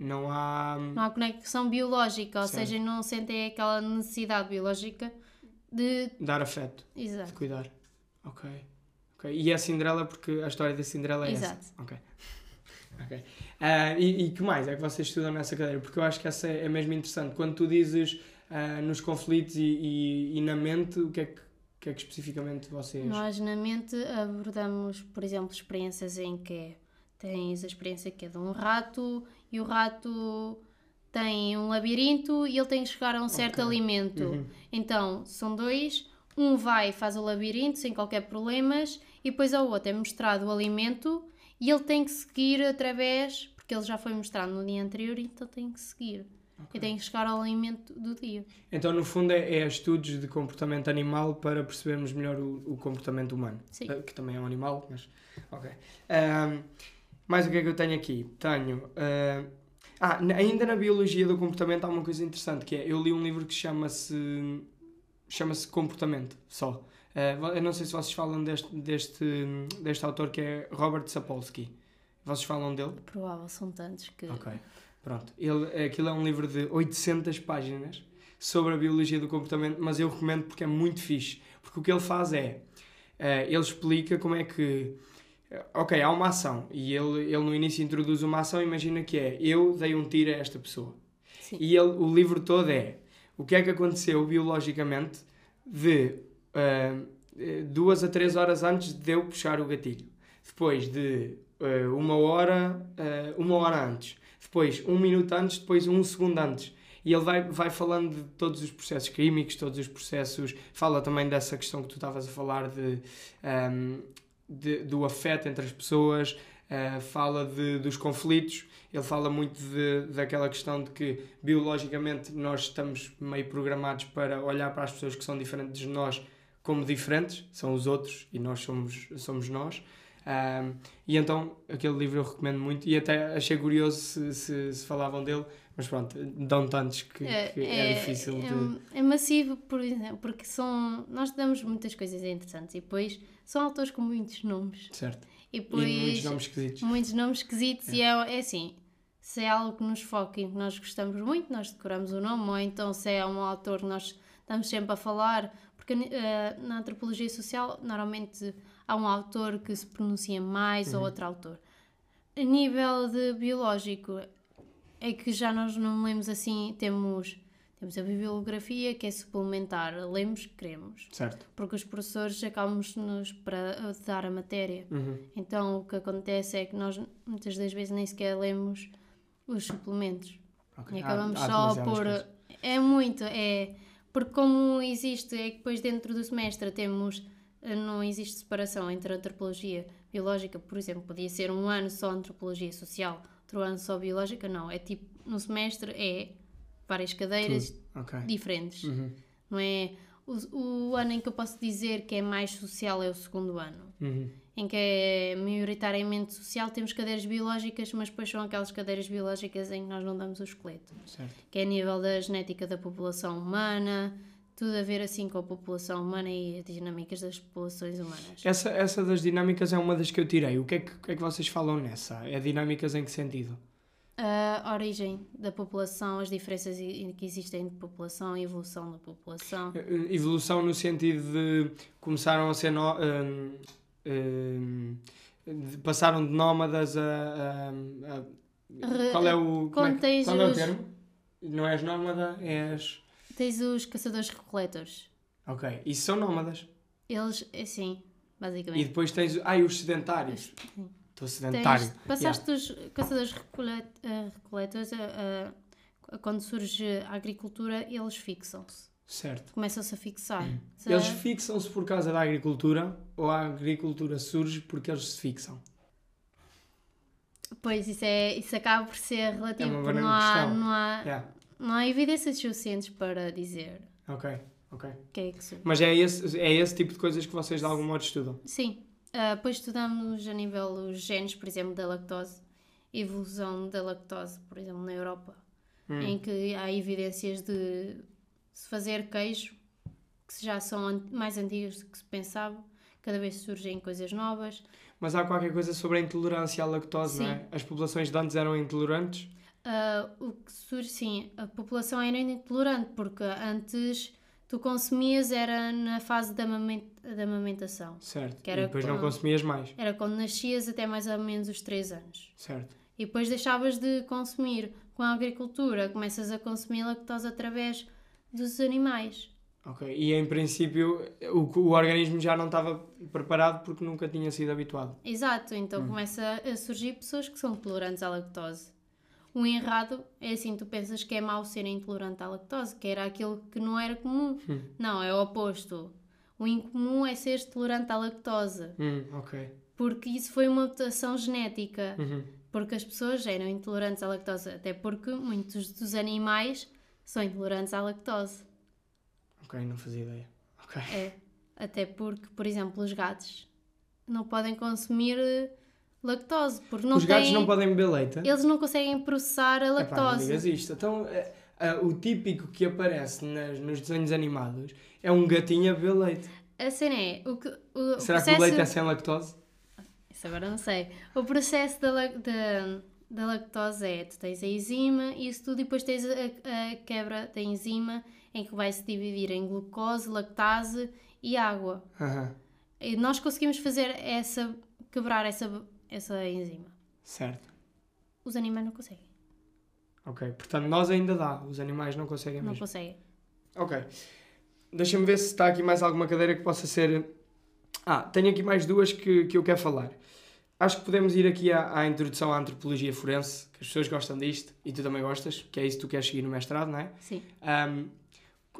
não há. Não há conexão biológica, ou Certo. seja, não sentem aquela necessidade biológica de. dar afeto, de Exato. cuidar. Ok. Ok. E é a Cinderela porque a história da Cinderela é Exato. essa. Ok. Ok. Ah, e, e que mais é que vocês estudam nessa cadeira? Porque eu acho que essa é, é mesmo interessante. Quando tu dizes ah, nos conflitos e, e, e na mente, o que é que, que, é que especificamente vocês. Nós na mente abordamos, por exemplo, experiências em que tens a experiência que é de um rato e o rato tem um labirinto e ele tem que chegar a um certo Ok. alimento. Uhum. Então, são dois, um vai e faz o labirinto sem qualquer problemas e depois ao outro é mostrado o alimento e ele tem que seguir através, porque ele já foi mostrado no dia anterior, então tem que seguir. E tem que chegar ao alimento do dia. Então, no fundo, é, é estudos de comportamento animal para percebermos melhor o, o comportamento humano. Sim. Ah, Que também é um animal, mas. Ok. Ahm, mais o que é que eu tenho aqui? Tenho. ah, ah, na- ainda na biologia do comportamento há uma coisa interessante que é. Eu li um livro que chama-se. Chama-se Comportamento, só. Vo- eu não sei se vocês falam deste, deste, deste autor que é Robert Sapolsky. Vocês falam dele? Provável, são tantos que. Ok, pronto. Ele, aquilo é um livro de 800 páginas sobre a biologia do comportamento, mas eu recomendo porque é muito fixe. Porque o que ele faz é, eh, ele explica como é que, eh, ok, há uma ação e ele, ele no início introduz uma ação, imagina que é, eu dei um tiro a esta pessoa. Sim. E ele, o livro todo é, o que é que aconteceu biologicamente de eh, duas a três horas antes de eu puxar o gatilho. Depois de eh, uma hora, eh, uma hora antes. Depois um minuto antes, depois um segundo antes. E ele vai, vai falando de todos os processos químicos, todos os processos. Fala também dessa questão que tu estavas a falar de, ehm, de- do afeto entre as pessoas, eh, fala de, dos conflitos. Ele fala muito de, daquela questão de que biologicamente nós estamos meio programados para olhar para as pessoas que são diferentes de nós como diferentes, são os outros e nós somos, somos nós. Ahm, e então aquele livro eu recomendo muito e até achei curioso se, se, se falavam dele, mas pronto, dão tantos que que é, difícil é, de. é massivo, por exemplo, porque são. Nós damos muitas coisas interessantes e depois são autores com muitos nomes. Certo. E E depois. muitos nomes esquisitos. muitos nomes esquisitos e é, é assim. Se é algo que nos foca e que nós gostamos muito, nós decoramos o nome, ou então se é um autor que nós estamos sempre a falar, porque eh, na antropologia social normalmente há um autor que se pronuncia mais ou outro autor. A nível de biológico, é que já nós não lemos assim, temos, temos a bibliografia que é suplementar, lemos, queremos, Certo. porque os professores acabam-nos para dar a matéria. Uhum. Então o que acontece é que nós muitas das vezes nem sequer lemos os suplementos. Ok. E Há- acabamos há só demasiadas por. coisas. É muito, é. Porque como existe, é que depois dentro do semestre temos. eh, Não existe separação entre antropologia biológica, por exemplo, podia ser um ano só antropologia social, outro ano só biológica, não. É tipo, no semestre é várias cadeiras Ok. diferentes. Uhum. Não é. O, o ano em que eu posso dizer que é mais social é o segundo ano Uhum. em que é maioritariamente social, temos cadeiras biológicas, mas depois são aquelas cadeiras biológicas em que nós não damos o esqueleto, Certo. que é a nível da genética da população humana, tudo a ver assim com a população humana e as dinâmicas das populações humanas. Essa, essa das dinâmicas é uma das que eu tirei. O que é que, o que, é que vocês falam nessa? É dinâmicas em que sentido? A origem da população, as diferenças que existem entre população e evolução da população. Eh, Evolução no sentido de começaram a ser. No, hum, hum, de- passaram de nómadas a. a- a- Re- qual é o. Como é, qual é o os- termo? Não és nómada, és. Tens os caçadores-recoletores. Ok. Isso são nómadas. Eles, assim, E basicamente. depois tens. Ai, os sedentários. Sim. Estou sedentário. Tens, passaste dos caçadores eh, recoletores a, a- a quando surge a agricultura, eles fixam-se. Certo. Começam-se a fixar. Se- Hum. Eles fixam-se por causa da agricultura ou a agricultura surge porque eles se fixam? Pois, isso, é, isso acaba por ser relativo, É porque não há, não, há, Yeah. não há evidências suficientes para dizer Ok, ok. que é que. Mas é esse, é esse tipo de coisas que vocês de algum modo estudam? Sim, Ah, depois estudamos a nível os genes, por exemplo, da lactose, evolução da lactose, por exemplo, na Europa, Hum. em que há evidências de se fazer queijo, que já são mais antigas do que se pensava, cada vez surgem coisas novas. Mas há qualquer coisa sobre a intolerância à lactose, não é? Sim. As populações de antes eram intolerantes? Ah, o que surge, sim, a população era intolerante, porque antes tu consumias era na fase da, amamen- da amamentação. Certo. Que era e depois não com- consumias mais. Era quando nascias até mais ou menos os 3 anos. Certo. E depois deixavas de consumir. Com a agricultura, começas a consumir lactose através dos animais. Ok. E em princípio o, o organismo já não estava preparado porque nunca tinha sido habituado. Exato, então começa a surgir pessoas que são tolerantes à lactose. O errado é assim, tu pensas que é mau ser intolerante à lactose, que era aquilo que não era comum. Não, é o oposto. O incomum é seres tolerante à lactose, Hum, ok. porque isso foi uma mutação genética. Uhum. Porque as pessoas eram intolerantes à lactose, até porque muitos dos animais são intolerantes à lactose. Ok, não fazia ideia. Ok. É. Até porque, por exemplo, os gatos não podem consumir eh, lactose, porque não Os gatos têm... não podem beber leite? Eles não conseguem processar a Epá, não lactose. digas isto. Então, é, é, o típico que aparece nas- nos desenhos animados é um gatinho a beber leite. A cena é, o que, o Será processo... que o leite é sem lactose? Isso agora não sei. O processo da, da, da lactose é, tu tens a enzima e isso tudo, e depois tens a, a quebra da enzima em que vai se dividir em glucose, lactase e água. Aham. E nós conseguimos fazer essa, quebrar essa, essa enzima. Certo. Os animais não conseguem. Ok. Portanto, nós ainda dá. Os animais não conseguem Não mesmo. conseguem. Ok. Deixa-me ver se está aqui mais alguma cadeira que possa ser. Ah, tenho aqui mais duas que, que eu quero falar. Acho que podemos ir aqui à, à introdução à antropologia forense, que as pessoas gostam disto e tu também gostas, que é isso que tu queres seguir no mestrado, não é? Sim. Ahm,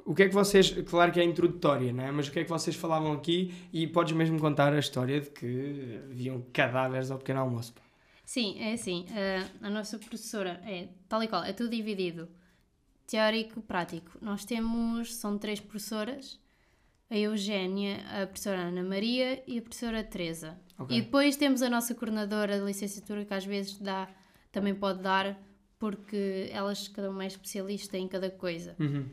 o que é que vocês. Claro que é introdutória, não é? Mas o que é que vocês falavam aqui e podes mesmo contar a história de que haviam cadáveres ao pequeno almoço. pá. Sim, é assim. A, a nossa professora é tal e qual, é tudo dividido. Teórico prático. Nós temos, são três professoras. A Eugénia, a professora Ana Maria e a professora Teresa. Ok. E depois temos a nossa coordenadora de licenciatura que às vezes dá, também pode dar, porque elas cada uma é especialista em cada coisa. Uhum.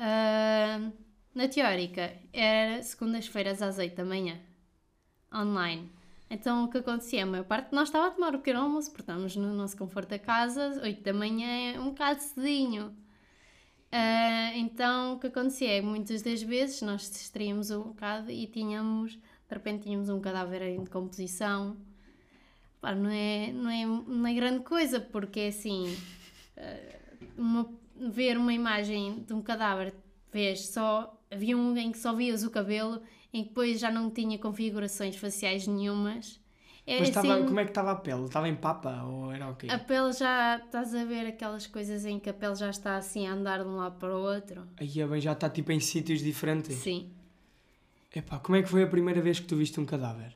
Ah, na teórica, era segundas-feiras às 8 da manhã, online. Então o que acontecia? A maior parte de nós estava a tomar o pequeno almoço, porque estamos no nosso conforto da casa, 8 da manhã é um bocado cedinho. Ah, então o que acontecia é muitas das vezes nós distraímos um bocado e tínhamos, de repente tínhamos um cadáver em decomposição. Pá, não, é, não, é, não é grande coisa, porque assim, ah, uma- ver uma imagem de um cadáver, vês só, havia um em que só vias o cabelo, em que depois já não tinha configurações faciais nenhumas. É Mas estava, assim, como é que estava a pele? Estava em papa ou era o quê? a pele já, estás a ver aquelas coisas em que a pele já está assim a andar de um lado para o outro? Aí é bem, já está tipo em sítios diferentes. Sim. Epá, como é que foi a primeira vez que tu viste um cadáver?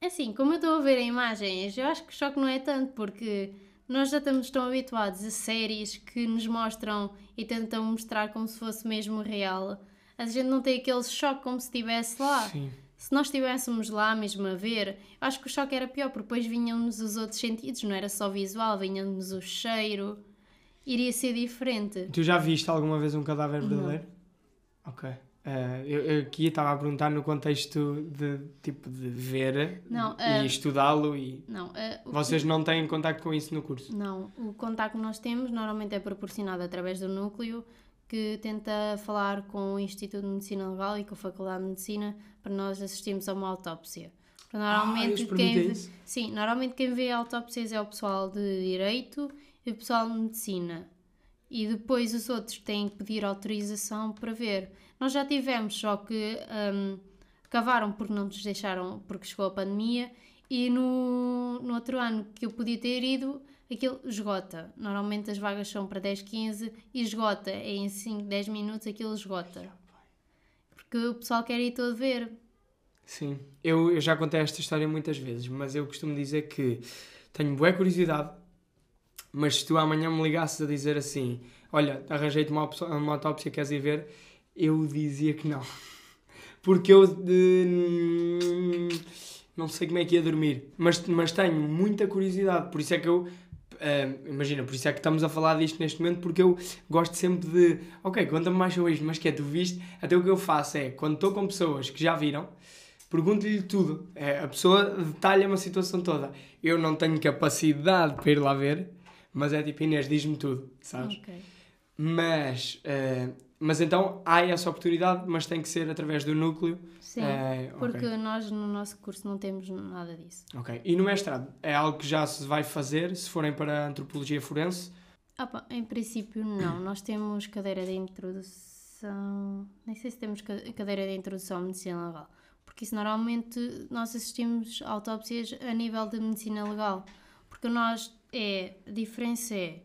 Assim, como eu estou a ver imagens, eu acho que o choque não é tanto, porque nós já estamos tão habituados a séries que nos mostram e tentam mostrar como se fosse mesmo real. A gente não tem aquele choque como se estivesse lá. Sim. Se nós estivéssemos lá mesmo a ver, eu acho que o choque era pior, porque depois vinham-nos os outros sentidos, não era só visual, vinha-nos o cheiro, iria ser diferente. Tu já viste alguma vez um cadáver verdadeiro? Ok. Eh, eu, eu aqui estava a perguntar no contexto de tipo de ver Não, e eh, estudá-lo e Não, o- vocês não têm contacto com isso no curso. Não, o contacto que nós temos normalmente é proporcionado através do núcleo que tenta falar com o Instituto de Medicina Legal e com a Faculdade de Medicina para nós assistirmos a uma autópsia. Normalmente, eles quem vê, sim, normalmente quem vê autópsias é o pessoal de Direito e o pessoal de Medicina. E depois os outros têm que pedir autorização para ver. Nós já tivemos, só que hum, cavaram porque não nos deixaram, porque chegou a pandemia E no, no outro ano que eu podia ter ido, aquilo esgota. Normalmente as vagas são para 10, 15 e esgota. É em 5, 10 minutos aquilo esgota. Porque o pessoal quer ir todo ver. Sim, eu, eu já contei esta história muitas vezes, mas eu costumo dizer que tenho boa curiosidade, mas se tu amanhã me ligasses a dizer assim: Olha, arranjei-te uma, uma autópsia, queres ir ver? Eu dizia que não. Porque eu de- não sei como é que ia dormir, mas, mas tenho muita curiosidade, por isso é que eu. ah, imagina, por isso é que estamos a falar disto neste momento, porque eu gosto sempre de. Ok, conta-me mais sobre isto, mas que é, tu viste? Até o que eu faço é, quando estou com pessoas que já viram, pergunto-lhe tudo. É, a pessoa detalha-me a situação toda. Eu não tenho capacidade para ir lá ver, mas é tipo, Inês, diz-me tudo, sabes? Ok. Mas, eh, mas então há essa oportunidade, mas tem que ser através do núcleo. Sim. Ok. Porque nós no nosso curso não temos nada disso. Ok. E no mestrado? É algo que já se vai fazer se forem para a antropologia forense? Pá, em princípio, não. Nós temos cadeira de introdução. Nem sei se temos ca- cadeira de introdução à medicina legal. Porque isso normalmente nós assistimos a autópsias a nível de medicina legal. Porque nós. É, a diferença é.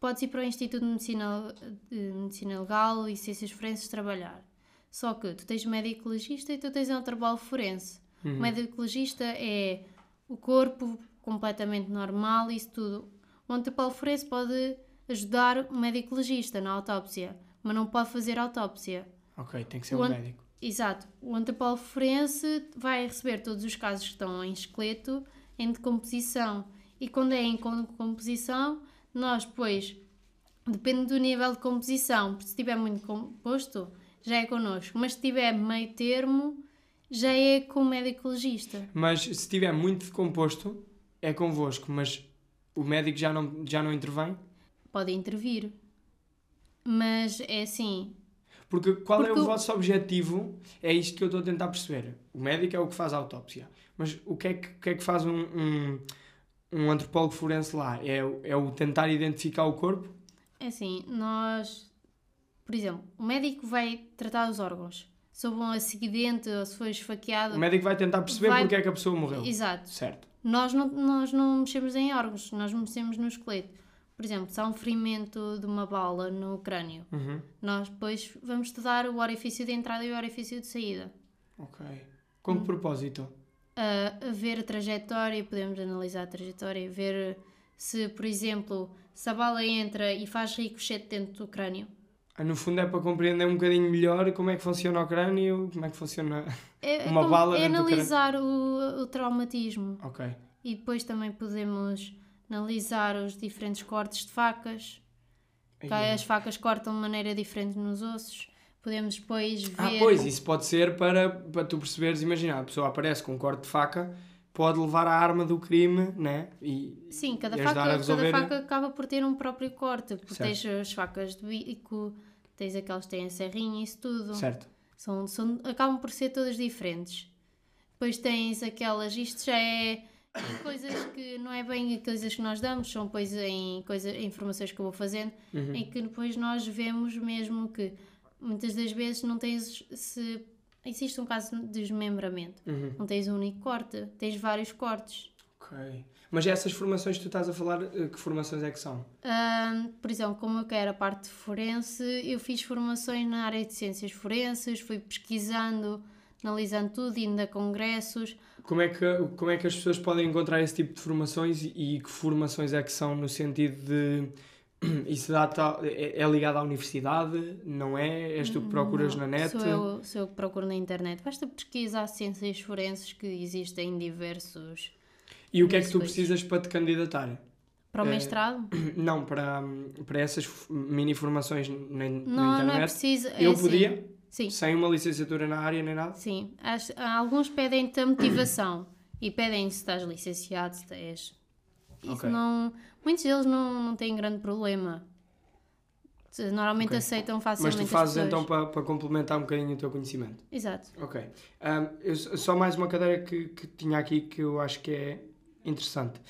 Podes ir para o Instituto de Medicina, de medicina Legal e Ciências Forenses trabalhar. Só que tu tens médico legista e tu tens um trabalho forense. O médico legista é o corpo completamente normal, isso tudo. O antropólogo forense pode ajudar o médico legista na autópsia, mas não pode fazer autópsia. Ok, tem que ser O um médico. Exato. O antropólogo forense vai receber todos os casos que estão em esqueleto em decomposição. E quando é em decomposição, nós depois, depende do nível de composição, porque se estiver muito composto, já é connosco. Mas se estiver meio termo, já é com o médico legista. Mas se estiver muito decomposto, é convosco, mas o médico já não, já não intervém? Pode intervir. Mas é assim, Porque qual é Porque o o- vosso objetivo? É isto que eu estou a tentar perceber. O médico é o que faz a autópsia. Mas o que é que, que, é que faz um, um, um antropólogo forense lá? É, o- é o tentar identificar o corpo? É assim, nós, por exemplo, o médico vai tratar os órgãos. Se houve um acidente ou se foi esfaqueado. O médico vai tentar perceber Vai- porque é que a pessoa morreu. Exato. Certo. Nós não, nós não mexemos em órgãos, nós mexemos no esqueleto. Por exemplo, se há um ferimento de uma bala no crânio, Uhum. nós depois vamos estudar o orifício de entrada e o orifício de saída. Ok. Com que propósito? A, ver a trajetória, podemos analisar a trajetória, ver se, por exemplo, se a bala entra e faz ricochete dentro do crânio. Ah, No fundo é para compreender um bocadinho melhor como é que funciona o crânio, como é que funciona. É, é Uma como- bala é dentro do crânio. analisar o, o traumatismo. Ok. E depois também podemos analisar os diferentes cortes de facas. Aí. As facas cortam de maneira diferente nos ossos. Podemos depois ver. Ah, pois, isso pode ser para, para tu perceberes, imagina, a pessoa aparece com um corte de faca, pode levar a arma do crime, né? E, Sim, cada e faca, resolver. cada faca acaba por ter um próprio corte. Porque Certo. tens as facas de bico, tens aquelas que têm a serrinha, isso tudo. Certo. São, são, acabam por ser todas diferentes. Depois tens aquelas, isto já é coisas que não é bem coisas que nós damos, são depois em, coisa, informações que eu vou fazendo, Uhum. em que depois nós vemos mesmo que muitas das vezes não tens, se existe um caso de desmembramento, Uhum. não tens um único corte, tens vários cortes. Ok. Mas essas formações que tu estás a falar, eh, que formações é que são? Por exemplo, como eu quero a parte forense, eu fiz formações na área de ciências forenses, fui pesquisando, analisando tudo, indo a congressos. Como é, que, como é que as pessoas podem encontrar esse tipo de formações e que formações é que são no sentido de isso dá tal- é, é ligado à universidade, não é? És tu que procuras Não, na net? Sou eu, sou eu que procuro na internet. Basta pesquisar ciências forenses que existem em diversos. E o que é que tu precisas para te candidatar? Para o Eh, mestrado? Não, para, para essas mini formações na, na Não, não é internet. preciso. é eu assim. podia, Sim, sem uma licenciatura na área nem nada. sim. As- alguns pedem-te a motivação e pedem se estás licenciado, se és. Isso Ok. não. Muitos deles não, não têm grande problema. Normalmente Ok. aceitam Mas facilmente. tu as fazes então para, para complementar um bocadinho o teu conhecimento. Exato. Ok. Ahm, eu só mais uma cadeira que, que tinha aqui que eu acho que é interessante.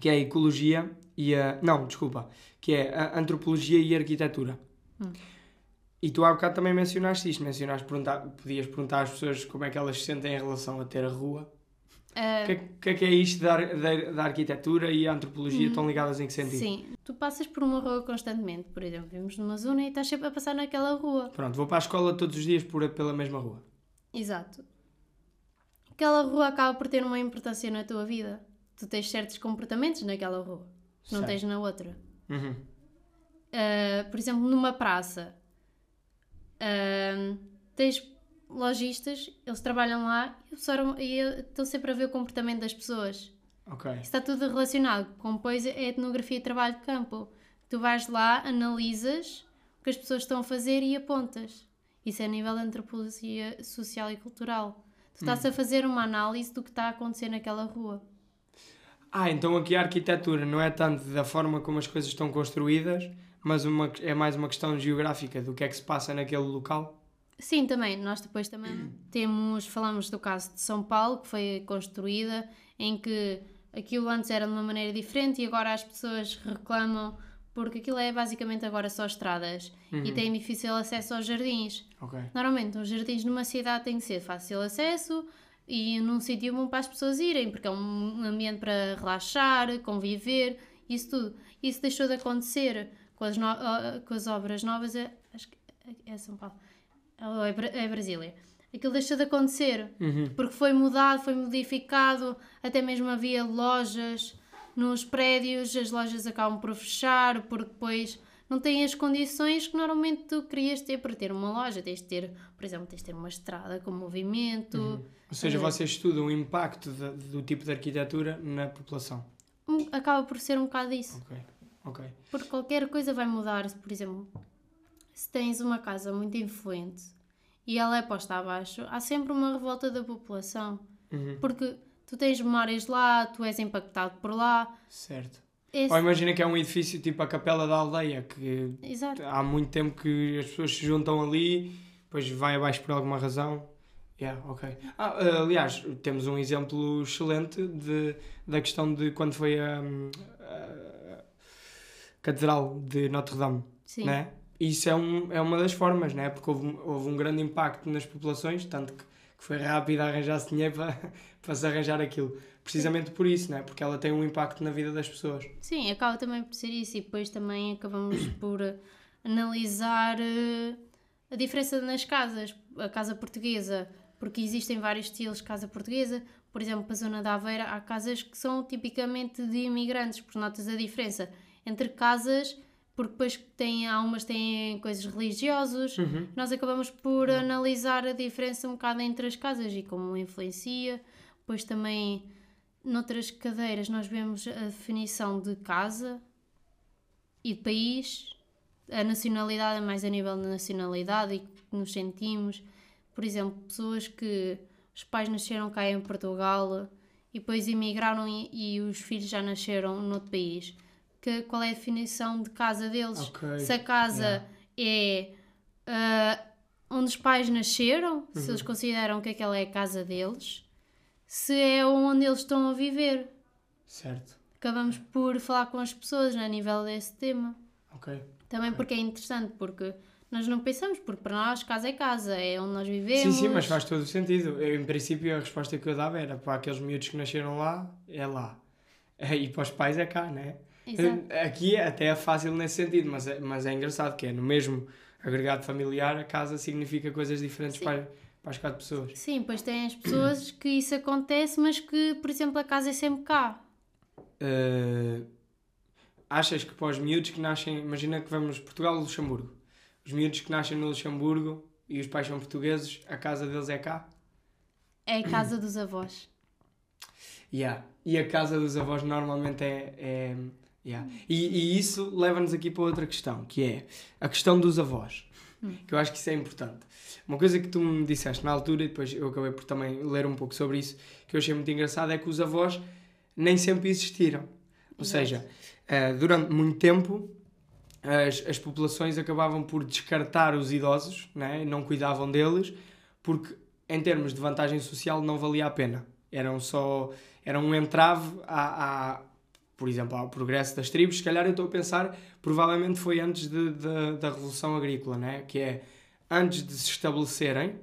Que é a ecologia e a. Não, desculpa. Que é a antropologia e a arquitetura. Hum. E tu há bocado também mencionaste isto. Mencionaste perguntar, podias perguntar às pessoas como é que elas se sentem em relação a ter a rua. Ah, O que, é- que é que é isto da, da, da arquitetura e a antropologia estão ligadas em que sentido? sim, tu passas por uma rua constantemente, por exemplo, vimos numa zona e estás sempre a passar naquela rua. Pronto, vou para a escola todos os dias por, pela mesma rua. Exato. Aquela rua acaba por ter uma importância na tua vida. Tu tens certos comportamentos naquela rua, que não tens na outra. Uhum. Uh, por exemplo, numa praça, uh, tens lojistas, eles trabalham lá e observam- e estão sempre a ver o comportamento das pessoas. Isso está tudo relacionado com depois a etnografia e trabalho de campo. Tu vais lá, analisas o que as pessoas estão a fazer e apontas. Isso é a nível de antropologia social e cultural. Tu estás a fazer uma análise do que está a acontecer naquela rua. Ah, então aqui a arquitetura não é tanto da forma como as coisas estão construídas, mas uma, é mais uma questão geográfica do que é que se passa naquele local. Sim, também. Nós depois também temos, falamos do caso de São Paulo, que foi construída, em que aquilo antes era de uma maneira diferente e agora as pessoas reclamam porque aquilo é basicamente agora só estradas e têm difícil acesso aos jardins. Ok. Normalmente, os jardins numa cidade têm que ser fácil acesso e num sítio bom para as pessoas irem, porque é um ambiente para relaxar, conviver, isso tudo. Isso deixou de acontecer com as, no- com as obras novas, é- acho que é São Paulo, ou é, é Brasília. Aquilo deixou de acontecer, porque foi mudado, foi modificado, até mesmo havia lojas nos prédios, as lojas acabam por fechar, porque depois não têm as condições que normalmente tu querias ter para ter uma loja. Tens de ter, por exemplo, tens de ter uma estrada com movimento. Ou seja, É. vocês estudam o impacto da- do tipo de arquitetura na população. Acaba por ser um bocado isso. Ok. Ok. Porque qualquer coisa vai mudar. Por exemplo, se tens uma casa muito influente e ela é posta abaixo, há sempre uma revolta da população. Uhum. Porque tu tens memórias lá, tu és impactado por lá. Certo. Esse- Ou imagina que é um edifício tipo a Capela da Aldeia, que Exato. há muito tempo que as pessoas se juntam ali, depois vai abaixo por alguma razão. Yeah, ok. Ah, ah, aliás, temos um exemplo excelente de, da questão de quando foi a, a Catedral de Notre Dame, Sim. né? Isso é, um, é uma das formas, né? Porque houve, houve um grande impacto nas populações, tanto que, que foi rápido arranjar-se dinheiro para, para se arranjar aquilo. Precisamente por isso, né? Porque ela tem um impacto na vida das pessoas. Sim, acaba também por ser isso e depois também acabamos por analisar eh, a diferença nas casas, a casa portuguesa, porque existem vários estilos de casa portuguesa, por exemplo, para a zona da Aveira há casas que são tipicamente de imigrantes, porque notas a diferença entre casas, porque depois têm, há umas que têm coisas religiosas, nós acabamos por analisar a diferença um bocado entre as casas e como influencia, depois também Noutras cadeiras nós vemos a definição de casa e de país. A nacionalidade é mais a nível de nacionalidade e que nos sentimos. Por exemplo, pessoas que os pais nasceram cá em Portugal e depois emigraram e, e os filhos já nasceram noutro país. Que, qual é a definição de casa deles? Ok, Se a casa é ah, onde os pais nasceram, se eles consideram que aquela é a casa deles, se é onde eles estão a viver. Certo. Acabamos por falar com as pessoas a nível desse tema. Ok. Também porque é interessante, porque nós não pensamos, porque para nós casa é casa, é onde nós vivemos. Sim, sim, mas faz todo o sentido. Eu, em princípio, a resposta que eu dava era para aqueles miúdos que nasceram lá, é lá. E para os pais é cá, né? Exato. Aqui até é fácil nesse sentido, mas é, mas é engraçado que é no mesmo agregado familiar, a casa significa coisas diferentes Sim. para, para as quatro pessoas. Sim, pois tem as pessoas que isso acontece, mas que, por exemplo, a casa é sempre cá. Uh, achas que para os miúdos que nascem, imagina que vamos Portugal ou Luxemburgo, os miúdos que nascem no Luxemburgo e os pais são portugueses, a casa deles é cá? É a casa dos avós. Yeah. E a casa dos avós normalmente é. é yeah. e, e isso leva-nos aqui para outra questão, que é a questão dos avós. Que eu acho que isso é importante. Uma coisa que tu me disseste na altura, e depois eu acabei por também ler um pouco sobre isso, que eu achei muito engraçado, é que os avós nem sempre existiram. Ou Exato. seja, eh, durante muito tempo as, as populações acabavam por descartar os idosos, né? não cuidavam deles, porque em termos de vantagem social não valia a pena. Eram só era um entrave a, a, por exemplo, ao progresso das tribos. Se calhar eu estou a pensar, provavelmente foi antes de, de- da Revolução Agrícola, né? que é antes de se estabelecerem,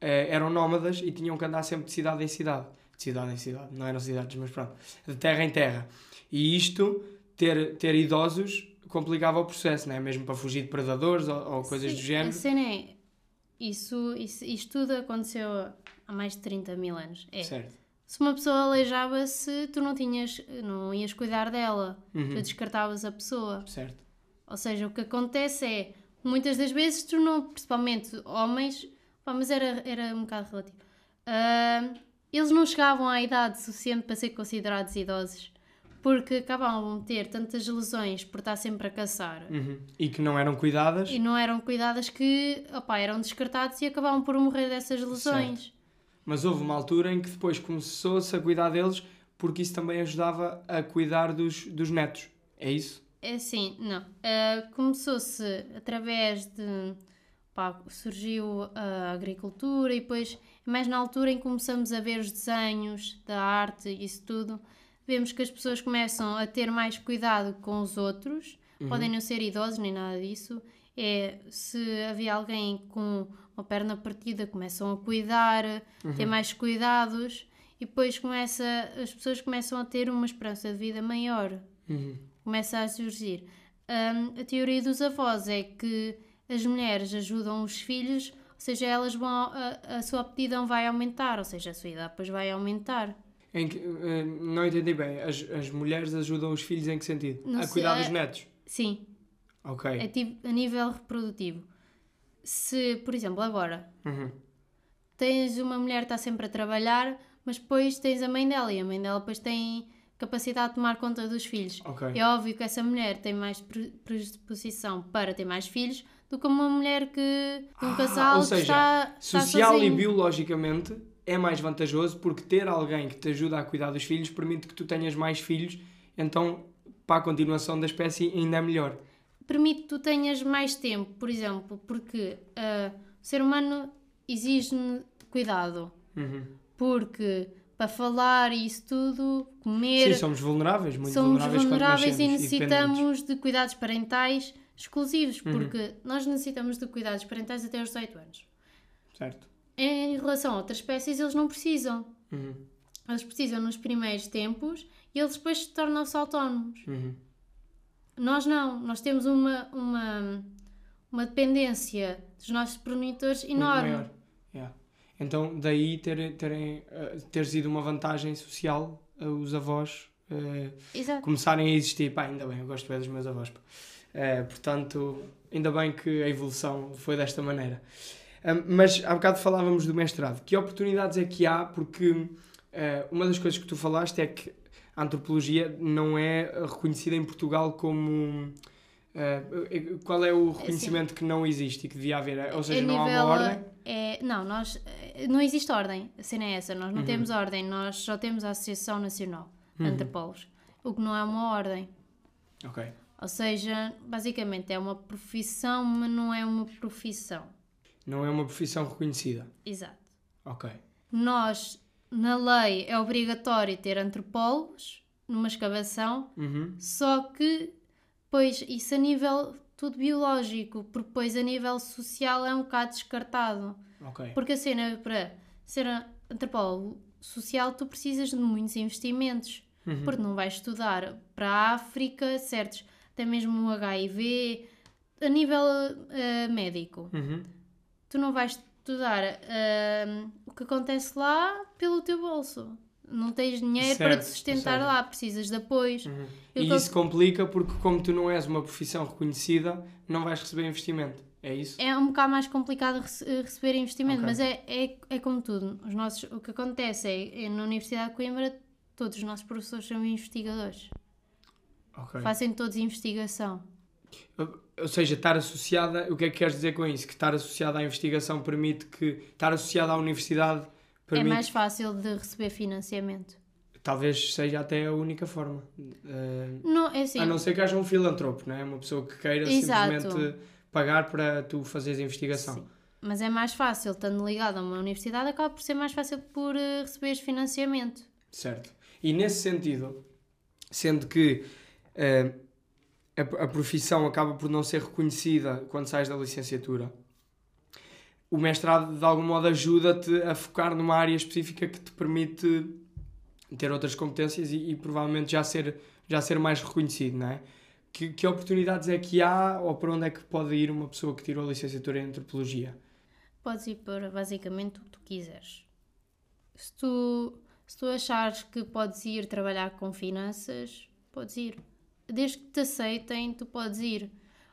eh, eram nómadas e tinham que andar sempre de cidade em cidade. de cidade em cidade, não eram cidades, mas pronto, de terra em terra. E isto, ter, ter idosos, complicava o processo, não é? Mesmo para fugir de predadores ou, ou coisas Sim, do género. A cena é, isso, isso, isto tudo aconteceu há mais de 30 mil anos. É, Certo. Se uma pessoa aleijava-se, tu não tinhas, não ias cuidar dela, Uhum. tu descartavas a pessoa. Certo. Ou seja, o que acontece é, muitas das vezes tu não, principalmente homens, pá, mas era, era um bocado relativo, ah, eles não chegavam à idade suficiente para ser considerados idosos, porque acabavam de ter tantas lesões por estar sempre a caçar. Uhum. E que não eram cuidadas. E não eram cuidadas que opá, eram descartados e acabavam por morrer dessas lesões. Mas houve uma altura em que depois começou-se a cuidar deles porque isso também ajudava a cuidar dos, dos netos. É isso? É assim, não. Ah, Começou-se através de. Pá, surgiu a agricultura e depois, mais na altura em que começamos a ver os desenhos da arte e isso tudo, vemos que as pessoas começam a ter mais cuidado com os outros. Podem não ser idosos nem nada disso. É se havia alguém com uma perna partida, começam a cuidar, ter mais cuidados e depois começa, as pessoas começam a ter uma esperança de vida maior Uhum. começa a surgir. Hum, a teoria dos avós é que as mulheres ajudam os filhos, ou seja, elas vão, a, a sua aptidão vai aumentar, ou seja, a sua idade depois vai aumentar. Em que, eh, não entendi bem. As, as mulheres ajudam os filhos em que sentido? Não a sei, cuidar é- dos netos. Sim, Ok. é tipo a nível reprodutivo. Se, por exemplo, agora Uhum. tens uma mulher que está sempre a trabalhar, mas depois tens a mãe dela e a mãe dela depois tem capacidade de tomar conta dos filhos. Ok. É óbvio que essa mulher tem mais pre- predisposição para ter mais filhos do que uma mulher que um Ah, casal ou seja, está, está Social e biologicamente é mais vantajoso porque ter alguém que te ajuda a cuidar dos filhos permite que tu tenhas mais filhos, então para a continuação da espécie ainda é melhor. Permite que tu tenhas mais tempo, por exemplo, porque ah, o ser humano exige cuidado. Uhum. Porque para falar e isso tudo, comer, Sim, somos vulneráveis, muito somos vulneráveis, vulneráveis e nascemos necessitamos de cuidados parentais exclusivos, Uhum. porque nós necessitamos de cuidados parentais até aos 18 anos. Certo. Em relação a outras espécies, eles não precisam. Uhum. Eles precisam nos primeiros tempos e eles depois tornam-se autónomos. Uhum. Nós não, nós temos uma, uma, uma dependência dos nossos progenitores enorme. maior. Yeah. Então, daí ter, terem, eh, ter sido uma vantagem social eh, os avós eh, Exato. começarem a existir. Pá, ainda bem, eu gosto bem dos meus avós. Eh, portanto, ainda bem que a evolução foi desta maneira. Mas há bocado falávamos do mestrado. Que oportunidades é que há? Porque eh, uma das coisas que tu falaste é que a antropologia não é reconhecida em Portugal como. eh, qual é o reconhecimento que não existe e que devia haver? Ou seja, A não há uma ordem? É, não, nós, eh, não existe ordem. A cena é essa. Nós não Uhum. temos ordem. Nós só temos a Associação Nacional de Uhum. Antropólogos. O que não é uma ordem. Ok. Ou seja, basicamente é uma profissão, mas não é uma profissão. Não é uma profissão reconhecida. Exato. Ok. Nós, na lei, é obrigatório ter antropólogos numa escavação, Uhum. só que, pois, isso a nível tudo biológico, porque depois a nível social é um bocado descartado. Ok. Porque a cena, para ser antropólogo social, tu precisas de muitos investimentos. Uhum. Porque não vais estudar para a África, certos, até mesmo o HIV, a nível eh, médico. Uhum. Tu não vais estudar eh, o que acontece lá pelo teu bolso. Não tens dinheiro para te Certo, sustentar seja- lá, precisas de apoios. Uhum. E isso complica porque, como tu não és uma profissão reconhecida, não vais receber investimento. É isso? É um bocado mais complicado eh, receber investimento, Ok. mas é, é, é como tudo. Os nossos, o que acontece é, é na Universidade de Coimbra, todos os nossos professores são investigadores. Ok. Fazem todos investigação. Ou seja, estar associada, o que é que queres dizer com isso? Que estar associada à investigação permite que. Estar associada à universidade É permite. mais fácil de receber financiamento. Talvez seja até a única forma. Eh, Não, é assim. a não ser que haja um filantropo, não é? Uma pessoa que queira Exato. simplesmente pagar para tu fazeres a investigação. Sim. Mas é mais fácil, estando ligado a uma universidade, acaba por ser mais fácil por eh, receberes financiamento. Certo. E nesse sentido, sendo que eh, a, a profissão acaba por não ser reconhecida quando sais da licenciatura, o mestrado de algum modo ajuda-te a focar numa área específica que te permite ter outras competências e, e provavelmente já ser, já ser mais reconhecido, não é? Que, que oportunidades é que há ou para onde é que pode ir uma pessoa que tirou a licenciatura em antropologia? Podes ir para basicamente o que tu quiseres. Se tu, se tu achares que podes ir trabalhar com finanças, podes ir. Desde que te aceitem, tu podes ir.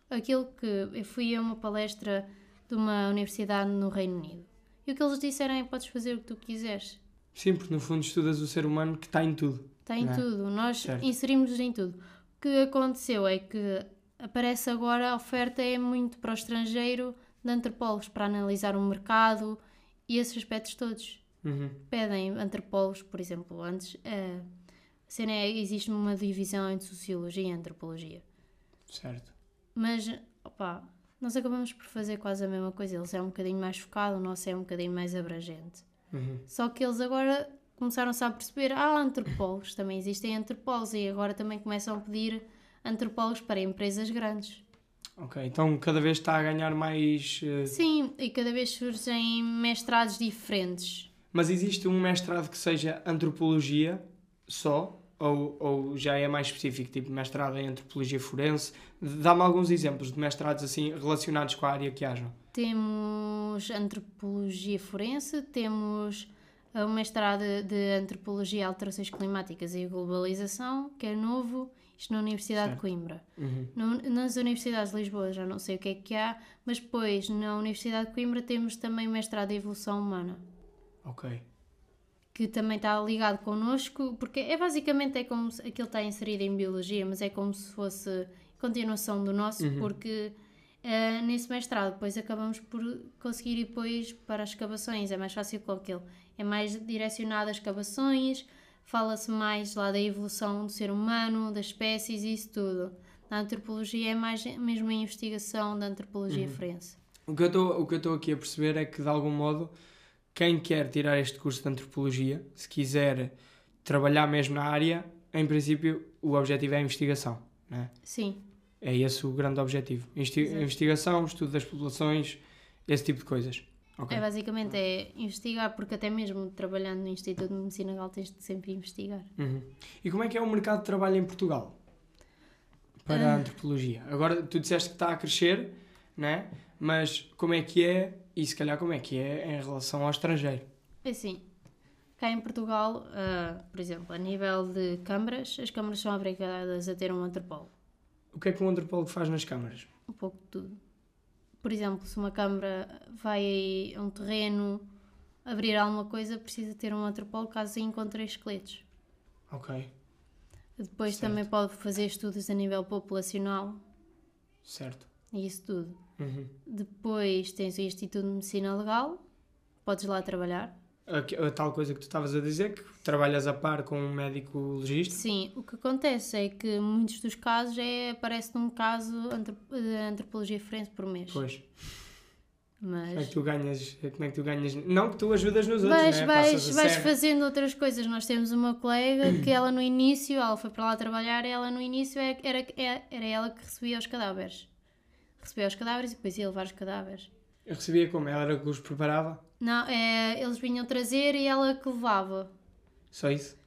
Aquilo que eu fui a uma palestra de uma universidade no Reino Unido. E o que eles disseram é podes fazer o que tu quiseres. Sim, porque no fundo estudas o ser humano que está em tudo. Está em é? tudo. Nós Certo. inserimos em tudo. O que aconteceu é que aparece agora a oferta é muito para o estrangeiro de antropólogos para analisar o mercado e esses aspectos todos. Uhum. Pedem antropólogos, por exemplo, antes. eh, a cena é, existe uma divisão entre sociologia e antropologia. Certo. Mas, opá, nós acabamos por fazer quase a mesma coisa. Eles é um bocadinho mais focado, o nosso é um bocadinho mais abrangente. Uhum. Só que eles agora começaram-se a perceber, ah, antropólogos, também existem antropólogos e agora também começam a pedir antropólogos para empresas grandes. Ok, então cada vez está a ganhar mais. eh, Sim, e cada vez surgem mestrados diferentes. Mas existe um mestrado que seja antropologia só? Ou, ou já é mais específico, tipo mestrado em antropologia forense? Dá-me alguns exemplos de mestrados assim relacionados com a área que hajam. Temos antropologia forense, temos eh, o mestrado de antropologia, alterações climáticas e globalização, que é novo, isto na Universidade Certo. de Coimbra. Uhum. No- nas universidades de Lisboa já não sei o que é que há, mas depois na Universidade de Coimbra temos também o mestrado em evolução humana, Ok. Que também está ligado connosco, porque é basicamente é como se aquilo está inserido em biologia, mas é como se fosse continuação do nosso, Uhum. porque eh, nesse mestrado depois acabamos por conseguir ir depois para as escavações, é mais fácil com aquele, é mais direcionado às escavações, fala-se mais lá da evolução do ser humano, das espécies e isso tudo. Na antropologia é mais mesmo a investigação da antropologia Uhum. forense. O que eu estou aqui a perceber é que, de algum modo, quem quer tirar este curso de antropologia, se quiser trabalhar mesmo na área, em princípio, o objetivo é a investigação. Não é? Sim, é esse o grande objetivo. Insti- Exato. investigação, estudo das populações, esse tipo de coisas. Ok. é basicamente é investigar, porque até mesmo trabalhando no Instituto de Medicina Legal tens de sempre investigar. Uhum. E como é que é o mercado de trabalho em Portugal para a Ah. antropologia? Agora, tu disseste que está a crescer, né? Mas como é que é e se calhar como é que é em relação ao estrangeiro? É assim, cá em Portugal, ah, por exemplo, a nível de câmaras, as câmaras são obrigadas a ter um antropólogo. O que é que um antropólogo faz nas câmaras? Um pouco de tudo. Por exemplo, se uma câmara vai a um terreno abrir alguma coisa, precisa ter um antropólogo caso encontre esqueletos. Ok, Depois Certo. também pode fazer estudos a nível populacional certo. e isso tudo. Uhum. Depois tens o Instituto de Medicina Legal, podes lá trabalhar. A, a tal coisa que tu estavas a dizer, que trabalhas a par com um médico legista. Sim, o que acontece é que muitos dos casos é, aparece num caso de antropologia forense por mês. Pois. Como é Mas que tu ganhas? Como é que tu ganhas? Não que tu ajudas nos outros, vais, né? vais, vais fazendo outras coisas. Nós temos uma colega que ela no início, ela foi para lá trabalhar e ela no início é- era, era, era ela que recebia os cadáveres. Recebia os cadáveres e depois ia levar os cadáveres. Eu recebia como? Ela era que os preparava? Não, é, eles vinham trazer e ela que levava. Só isso?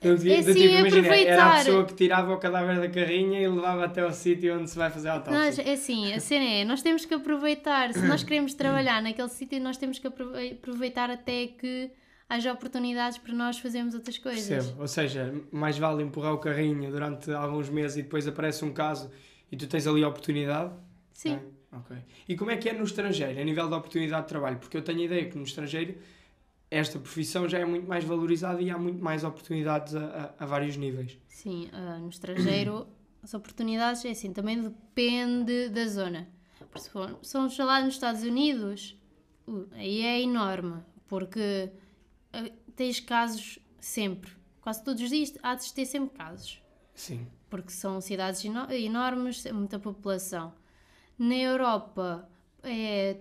Eu, É eu, sim, tipo, imagina, era a aproveitar. pessoa que tirava o cadáver da carrinha e levava até ao sítio onde se vai fazer a Nós, autópsia. é assim, a cena é, nós temos que aproveitar, se nós queremos trabalhar naquele sítio, nós temos que aprove- aproveitar até que haja oportunidades para nós fazermos outras coisas. Percebo. Ou seja, mais vale empurrar o carrinho durante alguns meses e depois aparece um caso e tu tens ali a oportunidade? Sim. é? Ok. E como é que é no estrangeiro, a nível da oportunidade de trabalho? Porque eu tenho a ideia que no estrangeiro esta profissão já é muito mais valorizada e há muito mais oportunidades a, a- a vários níveis. Sim, ah, no estrangeiro as oportunidades é assim, também depende da zona. Por se for, são lá nos Estados Unidos, uh, aí é enorme, porque ah, tens casos sempre, quase todos os dias há de ter sempre casos. Sim. Porque são cidades eno- enormes, muita população. Na Europa é,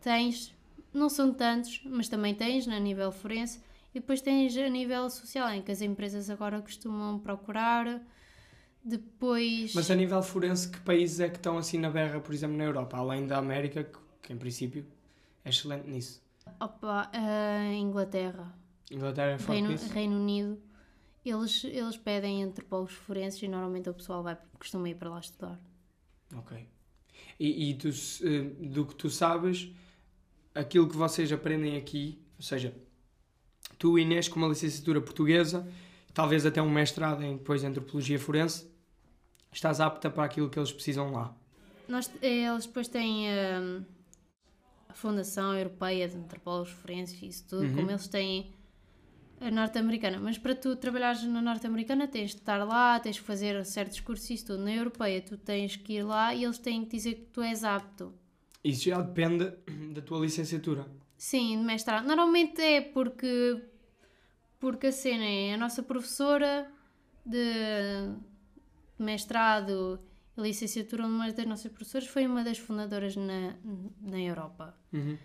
tens, não são tantos, mas também tens a nível forense, e depois tens a nível social, em que as empresas agora costumam procurar. Depois. Mas a nível forense, que países é que estão assim na berra, por exemplo, na Europa? Além da América, que, que em princípio é excelente nisso. Opa, a Inglaterra. Inglaterra é forte Reino? Reino Unido, eles, eles pedem antropólogos forenses e normalmente o pessoal vai, costuma ir para lá estudar. Ok. E, e tu, eh, do que tu sabes, aquilo que vocês aprendem aqui, ou seja, tu, Inês, com uma licenciatura portuguesa, talvez até um mestrado em depois em antropologia forense, estás apta para aquilo que eles precisam lá. Nós, eles depois têm hum, a Fundação Europeia de Antropólogos Forenses e isso tudo, Uhum. como eles têm a norte-americana. Mas para tu trabalhares na norte-americana tens de estar lá, tens de fazer certos cursos e isso tudo. Na europeia tu tens que ir lá e eles têm que dizer que tu és apto. Isso já depende da tua licenciatura. Sim, de mestrado. Normalmente é porque, porque a cena é a nossa professora de mestrado e licenciatura, uma das nossas professoras, foi uma das fundadoras na, na Europa. Uhum.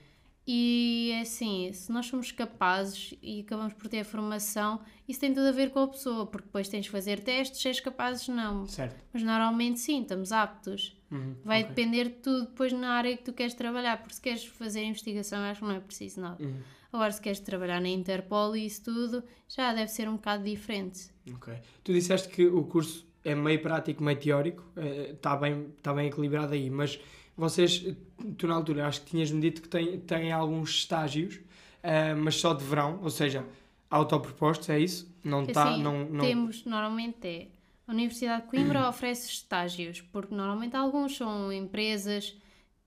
E assim, se nós somos capazes e acabamos por ter a formação, isso tem tudo a ver com a pessoa, porque depois tens de fazer testes, se és capazes, não. Certo. Mas normalmente sim, estamos aptos. Uhum. Vai ok. depender de tudo depois na área que tu queres trabalhar, porque se queres fazer investigação, acho que não é preciso nada. Uhum. Agora, se queres trabalhar na Interpol e isso tudo, já deve ser um bocado diferente. Ok. Tu disseste que o curso é meio prático, meio teórico, está bem, tá bem equilibrado aí, mas vocês, tu na altura, acho que tinhas-me dito que têm, têm alguns estágios, eh, mas só de verão, ou seja, autopropostos, é isso? Não está, assim, não, não... temos, normalmente é, a Universidade de Coimbra oferece estágios, porque normalmente alguns são empresas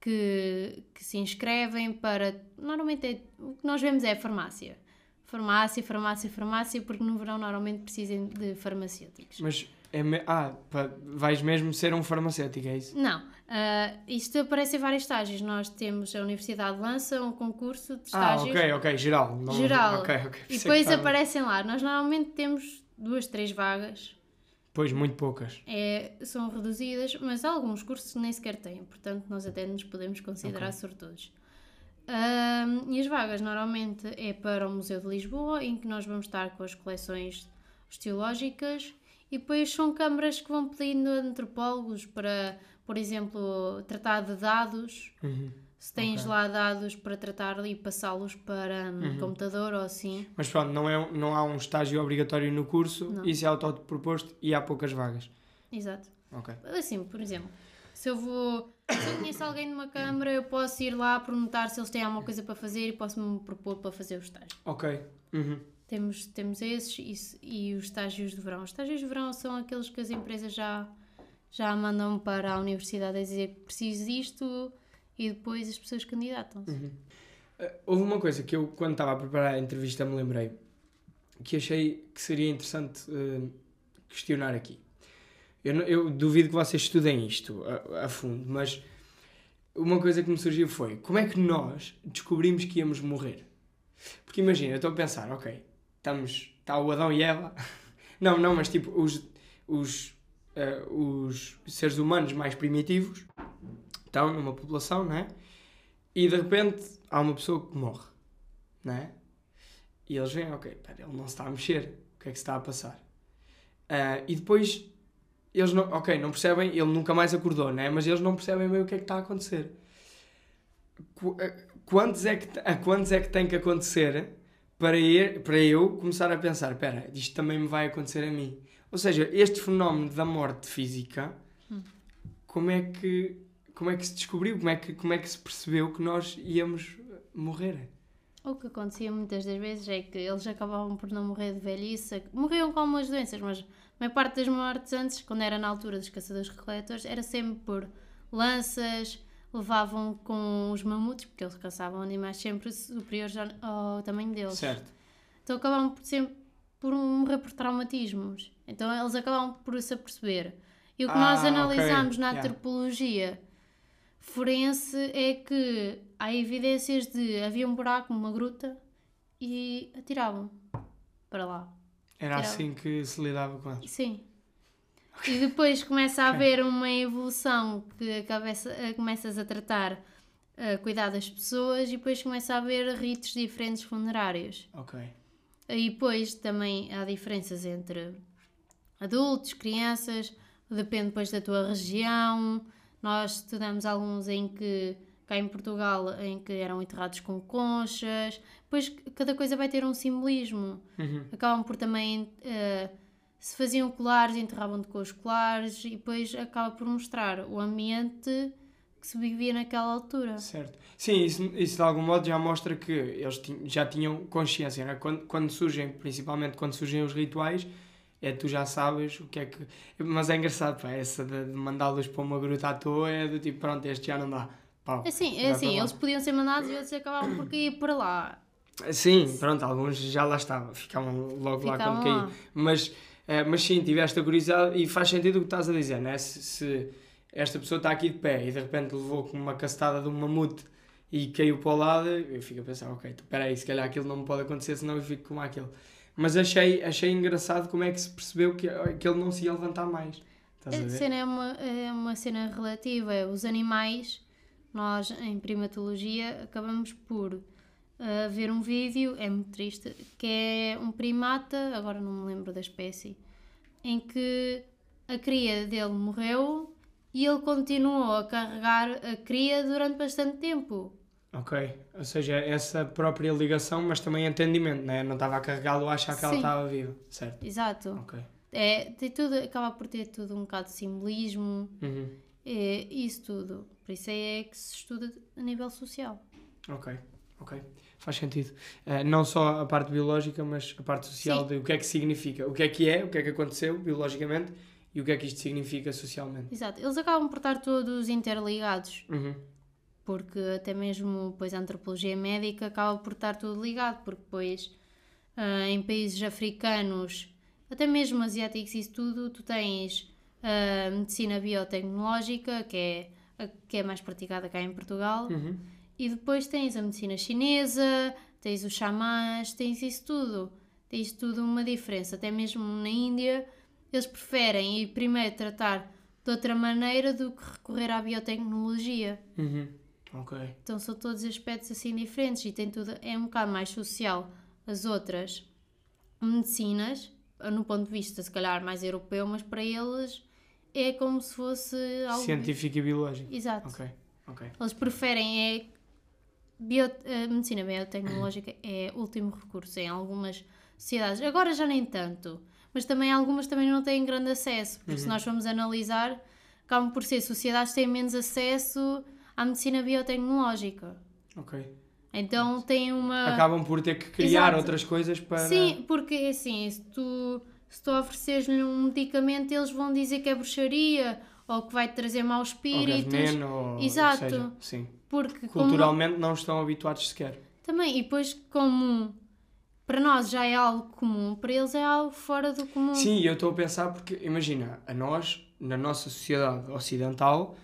que, que se inscrevem para, normalmente é, o que nós vemos é a farmácia. Farmácia, farmácia, farmácia, porque no verão normalmente precisam de farmacêuticos. Mas, é me... ah, pá, vais mesmo ser um farmacêutico, é isso? Não, ah, isto aparece em vários estágios. Nós temos, a Universidade lança um concurso de Ah, estágios. ok, ok, geral. Não... Geral. Ok, ok. E depois aparecem lá. Nós normalmente temos duas, três vagas. Pois, muito poucas. É, são reduzidas, mas alguns cursos nem sequer têm. Portanto, nós até nos podemos considerar Ok. sortudos. Ahm, e as vagas normalmente é para o Museu de Lisboa, em que nós vamos estar com as coleções osteológicas. E depois são câmaras que vão pedindo antropólogos para, por exemplo, tratar de dados. Uhum. Se tens Ok. lá dados para tratar e passá-los para um Uhum. computador ou assim. Mas pronto, não, é, não há um estágio obrigatório no curso, Não. isso é autoproposto e há poucas vagas. Exato. Ok. Assim, por exemplo, se eu vou. Se eu conheço alguém numa câmara, eu posso ir lá perguntar se eles têm alguma coisa para fazer e posso-me propor para fazer o estágio. Ok. Uhum. Temos, temos esses e os estágios de verão. Os estágios de verão são aqueles que as empresas já, já mandam para a universidade a dizer que preciso disto e depois as pessoas candidatam-se. Uh, Houve uma coisa que eu, quando estava a preparar a entrevista, me lembrei que achei que seria interessante uh, questionar aqui. Eu, eu duvido que vocês estudem isto a, a fundo, mas uma coisa que me surgiu foi como é que nós descobrimos que íamos morrer? Porque imagina, eu estou a pensar, ok, estamos, está o Adão e Eva, não, não, mas tipo, os, os, uh, os seres humanos mais primitivos estão numa população, não é? E de repente há uma pessoa que morre, não é? E eles veem, ok, pera, ele não se está a mexer, o que é que se está a passar? Ah, e depois eles não, ok, não percebem, ele nunca mais acordou, né? Mas eles não percebem bem o que é que está a acontecer. Qu- ah, Quantos é que, a quantos é que tem que acontecer para, ir, para eu começar a pensar, espera, isto também me vai acontecer a mim? Ou seja, este fenómeno da morte física, como é que como é que se descobriu? Como é que, como é que se percebeu que nós íamos morrer? O que acontecia muitas das vezes é que eles acabavam por não morrer de velhice. Morriam com algumas doenças, mas a maior parte das mortes antes, quando era na altura dos caçadores-recoletores, era sempre por lanças, levavam com os mamutos, porque eles caçavam animais sempre superiores ao, ao tamanho deles. Certo. Então acabavam por sempre por morrer por traumatismos. Então eles acabavam por se aperceber. E o que Ah, nós analisamos na Yeah. antropologia forense é que há evidências de havia um buraco, uma gruta e atiravam para lá. Era Era- assim que se lidava com eles. Sim. E depois começa a haver uma evolução que cabeça, eh, começas a tratar, a cuidar das pessoas e depois começa a haver ritos diferentes funerários. Ok. E depois também há diferenças entre adultos, crianças, depende depois da tua região. Nós estudamos alguns em que cá em Portugal em que eram enterrados com conchas. Depois cada coisa vai ter um simbolismo. Uhum. Acabam por também. eh, se faziam colares, enterravam-te com os colares e depois acaba por mostrar o ambiente que se vivia naquela altura. Certo. Sim, isso, isso de algum modo já mostra que eles já tinham consciência, né? quando, quando surgem, principalmente quando surgem os rituais, é tu já sabes o que é que. Mas é engraçado, pá, essa de, de mandá-los para uma gruta à toa é do tipo, pronto, este já não dá. Pau. Assim, é assim, eles podiam ser mandados e outros acabavam por cair para lá. Sim, pronto, alguns já lá estavam, ficavam logo lá Ficavam quando lá. caíam. Mas, mas sim, tiveste a curiosidade e faz sentido o que estás a dizer, né? Se, se esta pessoa está aqui de pé e de repente levou com uma castada de um mamute e caiu para o lado, eu fico a pensar, ok, então, espera aí, se calhar aquilo não me pode acontecer, senão eu fico como aquele. Mas achei, achei engraçado como é que se percebeu que, que ele não se ia levantar mais. Estás a A cena é uma, é uma cena relativa. é Os animais, nós em primatologia acabamos por ah, ver um vídeo, é muito triste, que é um primata, agora não me lembro da espécie, em que a cria dele morreu e ele continuou a carregar a cria durante bastante tempo. Ok, ou seja, essa própria ligação, mas também entendimento, né? Não estava a carregá-lo a achar que ela Sim. estava viva, certo? Exato. Ok. É, tem tudo, acaba por ter tudo um bocado de simbolismo, Uhum. é, isso tudo. Por isso é que se estuda a nível social. Ok, ok. Faz sentido. Eh, não só a parte biológica, mas a parte social Sim. de o que é que significa, o que é que é, o que é que aconteceu biologicamente e o que é que isto significa socialmente. Exato, eles acabam por estar todos interligados, Uhum. porque até mesmo depois a antropologia médica acaba por estar tudo ligado, porque depois ah, em países africanos, até mesmo asiáticos isso tudo, tu tens a medicina biotecnológica, que é a que é mais praticada cá em Portugal, Uhum. E depois tens a medicina chinesa, tens os xamãs, tens isso tudo. Tens tudo uma diferença. Até mesmo na Índia, eles preferem ir primeiro tratar de outra maneira do que recorrer à biotecnologia. Uhum. Então são todos aspectos assim diferentes e tem tudo, é um bocado mais social. As outras medicinas, no ponto de vista se calhar mais europeu, mas para eles é como se fosse algo... Científico e biológico. Exato. Ok, ok. Eles preferem é bio, a medicina biotecnológica é último recurso em algumas sociedades. Agora já nem tanto, mas também algumas também não têm grande acesso, porque se nós formos analisar, acabam por ser sociedades que têm menos acesso à medicina biotecnológica. Ok. Então têm uma Acabam por ter que criar Exato. outras coisas para. Sim, porque assim, se tu, se tu ofereceres-lhe um medicamento, eles vão dizer que é bruxaria ou que vai trazer maus Ou espíritos. veneno, ou o que Exato. seja. Sim. Porque como- Culturalmente não estão habituados sequer. Também, e depois como para nós já é algo comum, para eles é algo fora do comum. Sim, eu estou a pensar porque, imagina, a nós, na nossa sociedade ocidental,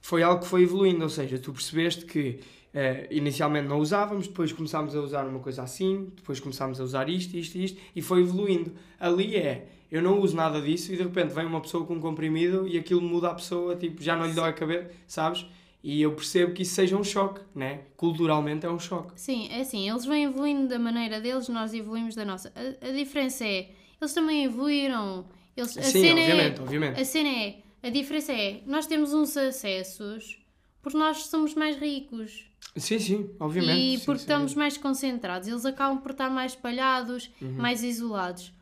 foi algo que foi evoluindo, ou seja, tu percebeste que eh, inicialmente não usávamos, depois começámos a usar uma coisa assim, depois começámos a usar isto, isto, isto, e foi evoluindo. Ali é, eu não uso nada disso e de repente vem uma pessoa com um comprimido e aquilo muda a pessoa, tipo, já não lhe dói a cabeça, sabes? E eu percebo que isso seja um choque, né? Culturalmente é um choque. Sim, é assim, eles vão evoluindo da maneira deles, nós evoluímos da nossa. A, a diferença é, eles também evoluíram. Eles, a Sim, cena obviamente, é, obviamente. A cena é, a diferença é, nós temos uns acessos porque nós somos mais ricos. Sim, sim, obviamente. e sim, porque sim. estamos mais concentrados. Eles acabam por estar mais espalhados, Uhum. mais isolados.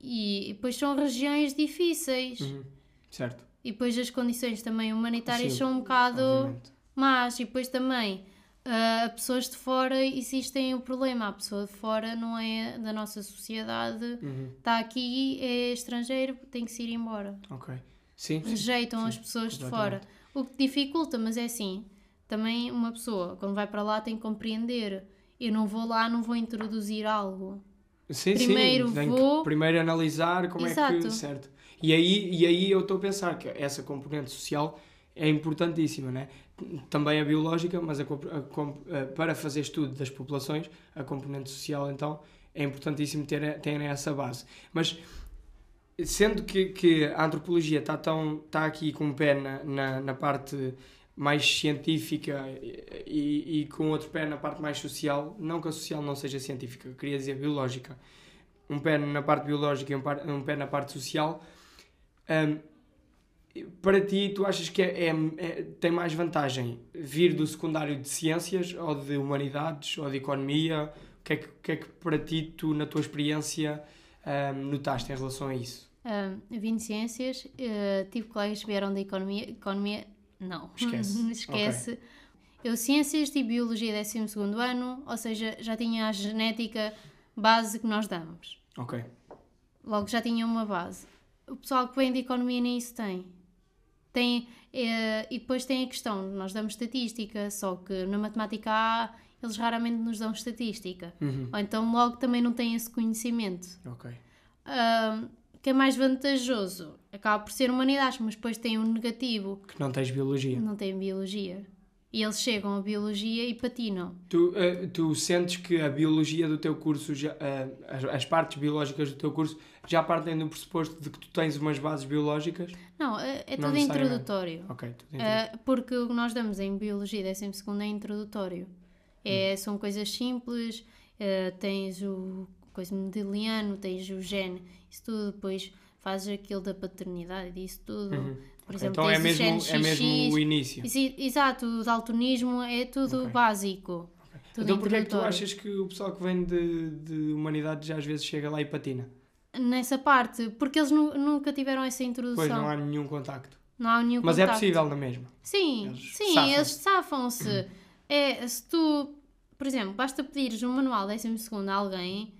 E depois são regiões difíceis. Uhum. Certo. E depois as condições também humanitárias Sim, são um bocado obviamente. más. E depois também ah, pessoas de fora existem o problema. A pessoa de fora não é da nossa sociedade, Uhum. está aqui, é estrangeiro, tem que se ir embora. Ok. Sim, sim. Rejeitam sim, as pessoas de completamente. fora. O que dificulta, mas é assim, também uma pessoa, quando vai para lá, tem que compreender. Eu não vou lá, não vou introduzir algo. Sim, Primeiro sim. Vou- primeiro analisar como é que. Exato. Certo. E aí, e aí eu estou a pensar que essa componente social é importantíssima, né? Também a biológica, mas a a a- para fazer estudo das populações, a componente social, então, é importantíssimo ter, ter essa base. Mas sendo que, que a antropologia está está aqui com o pé na, na, na parte mais científica e, e, com outro pé na parte mais social, não que a social não seja científica, queria dizer biológica, um pé na parte biológica e um, par- um pé na parte social, hum, para ti, tu achas que é, é- é- tem mais vantagem vir do secundário de ciências ou de humanidades ou de economia? O que é que, que, é que para ti, tu, na tua experiência, ahm, notaste em relação a isso? Ah, vim de ciências, ah, tive colegas que vieram da economia. Economia, não. Esquece. Esquece. Eu, ciências, tive biologia 12 ano, ou seja, já tinha a genética base que nós damos. Ok. Logo já tinha uma base. O pessoal que vem de economia nem isso tem. Tem, eh, e depois tem a questão, nós damos estatística, só que na matemática A eles raramente nos dão estatística. Uhum. Ou então logo também não têm esse conhecimento. Ok. Ah, que é mais vantajoso. Acaba por ser humanidades, mas depois tem um negativo, Que não tens biologia. não tem biologia. E eles chegam a biologia e patinam. Tu, eh, tu sentes que a biologia do teu curso, já, eh, as, as partes biológicas do teu curso, já partem do pressuposto de que tu tens umas bases biológicas? Não, é, é tudo introdutório. Ok, tudo entendi. Ah, porque o que nós damos em Biologia 12 é introdutório. É, Hum. São coisas simples, tens o coisa mendeliano, tens o gene, isso tudo, depois fazes aquilo da paternidade, isso tudo. Uhum. Por exemplo, então é mesmo, é mesmo o início. Exato, o daltonismo é tudo Ok. básico. Tudo Então porquê é que tu achas que o pessoal que vem de, de humanidades já às vezes chega lá e patina? Nessa parte, porque eles nu- nunca tiveram essa introdução. Pois não há nenhum contacto. Não há nenhum Mas é contacto. possível na mesma. Sim, Eles sim, safam-se. eles safam-se. É, se tu, por exemplo, basta pedires um manual 12 a alguém,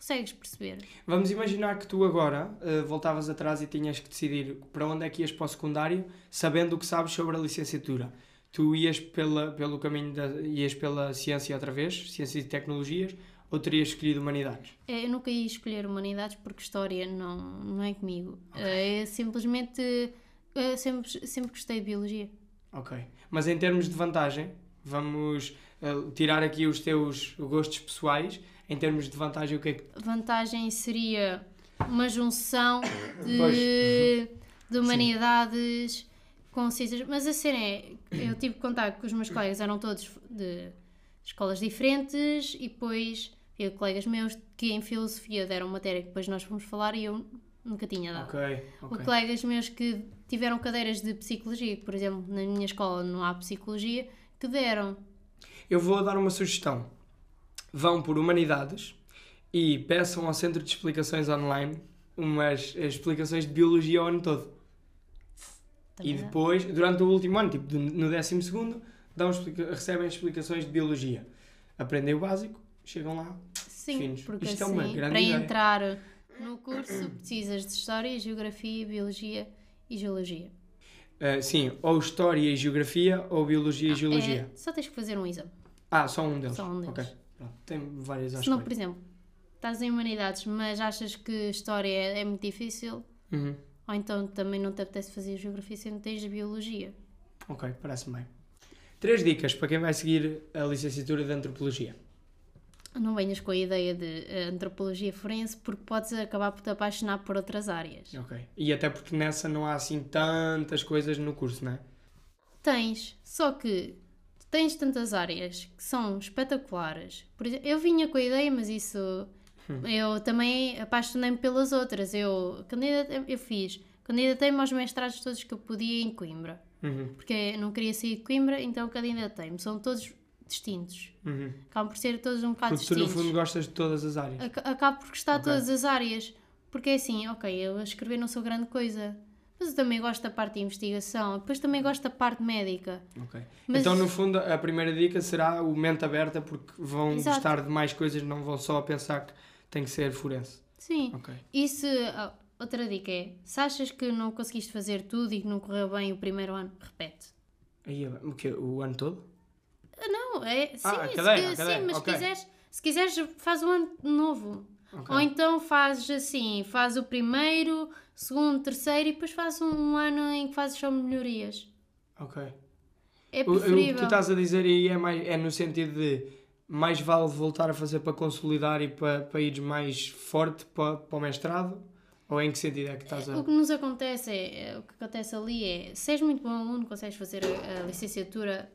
consegues perceber. Vamos imaginar que tu agora eh, voltavas atrás e tinhas que decidir para onde é que ias para o secundário, sabendo o que sabes sobre a licenciatura. Tu ias pela, pelo caminho da. ias pela ciência outra vez, ciências e tecnologias, ou terias escolhido humanidades? É, eu nunca ia escolher humanidades porque história não, não é comigo. É simplesmente. é, sempre, sempre gostei de biologia. Ok. Mas em termos de vantagem, vamos eh, tirar aqui os teus gostos pessoais. Em termos de vantagem, o que é que. Vantagem seria uma junção de, de humanidades com ciências. Mas a cena é, eu tive contato com os meus colegas, eram todos de escolas diferentes e depois havia colegas meus que em filosofia deram matéria que depois nós fomos falar e eu nunca tinha dado. Ok, Ou ok. colegas meus que tiveram cadeiras de psicologia, que por exemplo na minha escola não há psicologia, que deram. Eu vou dar uma sugestão. Vão por humanidades e peçam ao Centro de Explicações Online umas eh, explicações de biologia o ano todo. Também E depois, durante o último ano, tipo no décimo segundo, dão recebem explicações de biologia. Aprendem o básico, chegam lá. Sim, finos. porque Isto é assim, uma grande para ideia. entrar no curso precisas de História, Geografia, Biologia e Geologia. Ah, sim, ou História e Geografia ou Biologia e Geologia. É, só tens que fazer um exame. Ah, só um deles. Só um deles. Ok, pronto. Tem várias Se não, por exemplo, estás em Humanidades, mas achas que História é, é muito difícil, Uhum. ou então também não te apetece fazer Geografia se não tens Biologia. Ok, parece-me bem. Três dicas para quem vai seguir a licenciatura de Antropologia. Não venhas com a ideia de eh, Antropologia Forense, porque podes acabar por te apaixonar por outras áreas. Ok. E até porque nessa não há assim tantas coisas no curso, não é? Tens, só que tens tantas áreas que são espetaculares. Por exemplo, eu vinha com a ideia, mas isso eu também apaixonei-me pelas outras. Eu, eu fiz, candidatei-me aos mestrados todos que eu podia em Coimbra, Uhum, porque não queria sair de Coimbra, então candidatei-me. São todos distintos. uhum. Acabam por ser todos um bocado Porque tu no distintos. fundo gostas de todas as áreas. Ac- Acabo por gostar de Ok. todas as áreas. Porque é assim, ok, eu a escrever não sou grande coisa, mas eu também gosto da parte de investigação, depois também gosto da parte médica. Mas- Então, no fundo, a primeira dica será o mente aberta, porque vão Exato. gostar de mais coisas, não vão só pensar que tem que ser forense. Sim. Ok. E se. ah, outra dica é: se achas que não conseguiste fazer tudo e que não correu bem o primeiro ano, repete. Aí, o quê? O ano todo? Ah, Não, é. Sim, Ah, a se sim mas ok. se, quiseres, se quiseres, faz o ano novo. Ok. Ou então fazes assim: faz o primeiro, segundo, terceiro e depois fazes um ano em que fazes só melhorias. Ok. É O, o que preferível. tu estás a dizer aí é, mais, é no sentido de mais vale voltar a fazer para consolidar e para, para ires mais forte para, para o mestrado? Ou em que sentido é que estás a. O que nos acontece é, é- o que acontece ali é, se és muito bom aluno, consegues fazer a, a licenciatura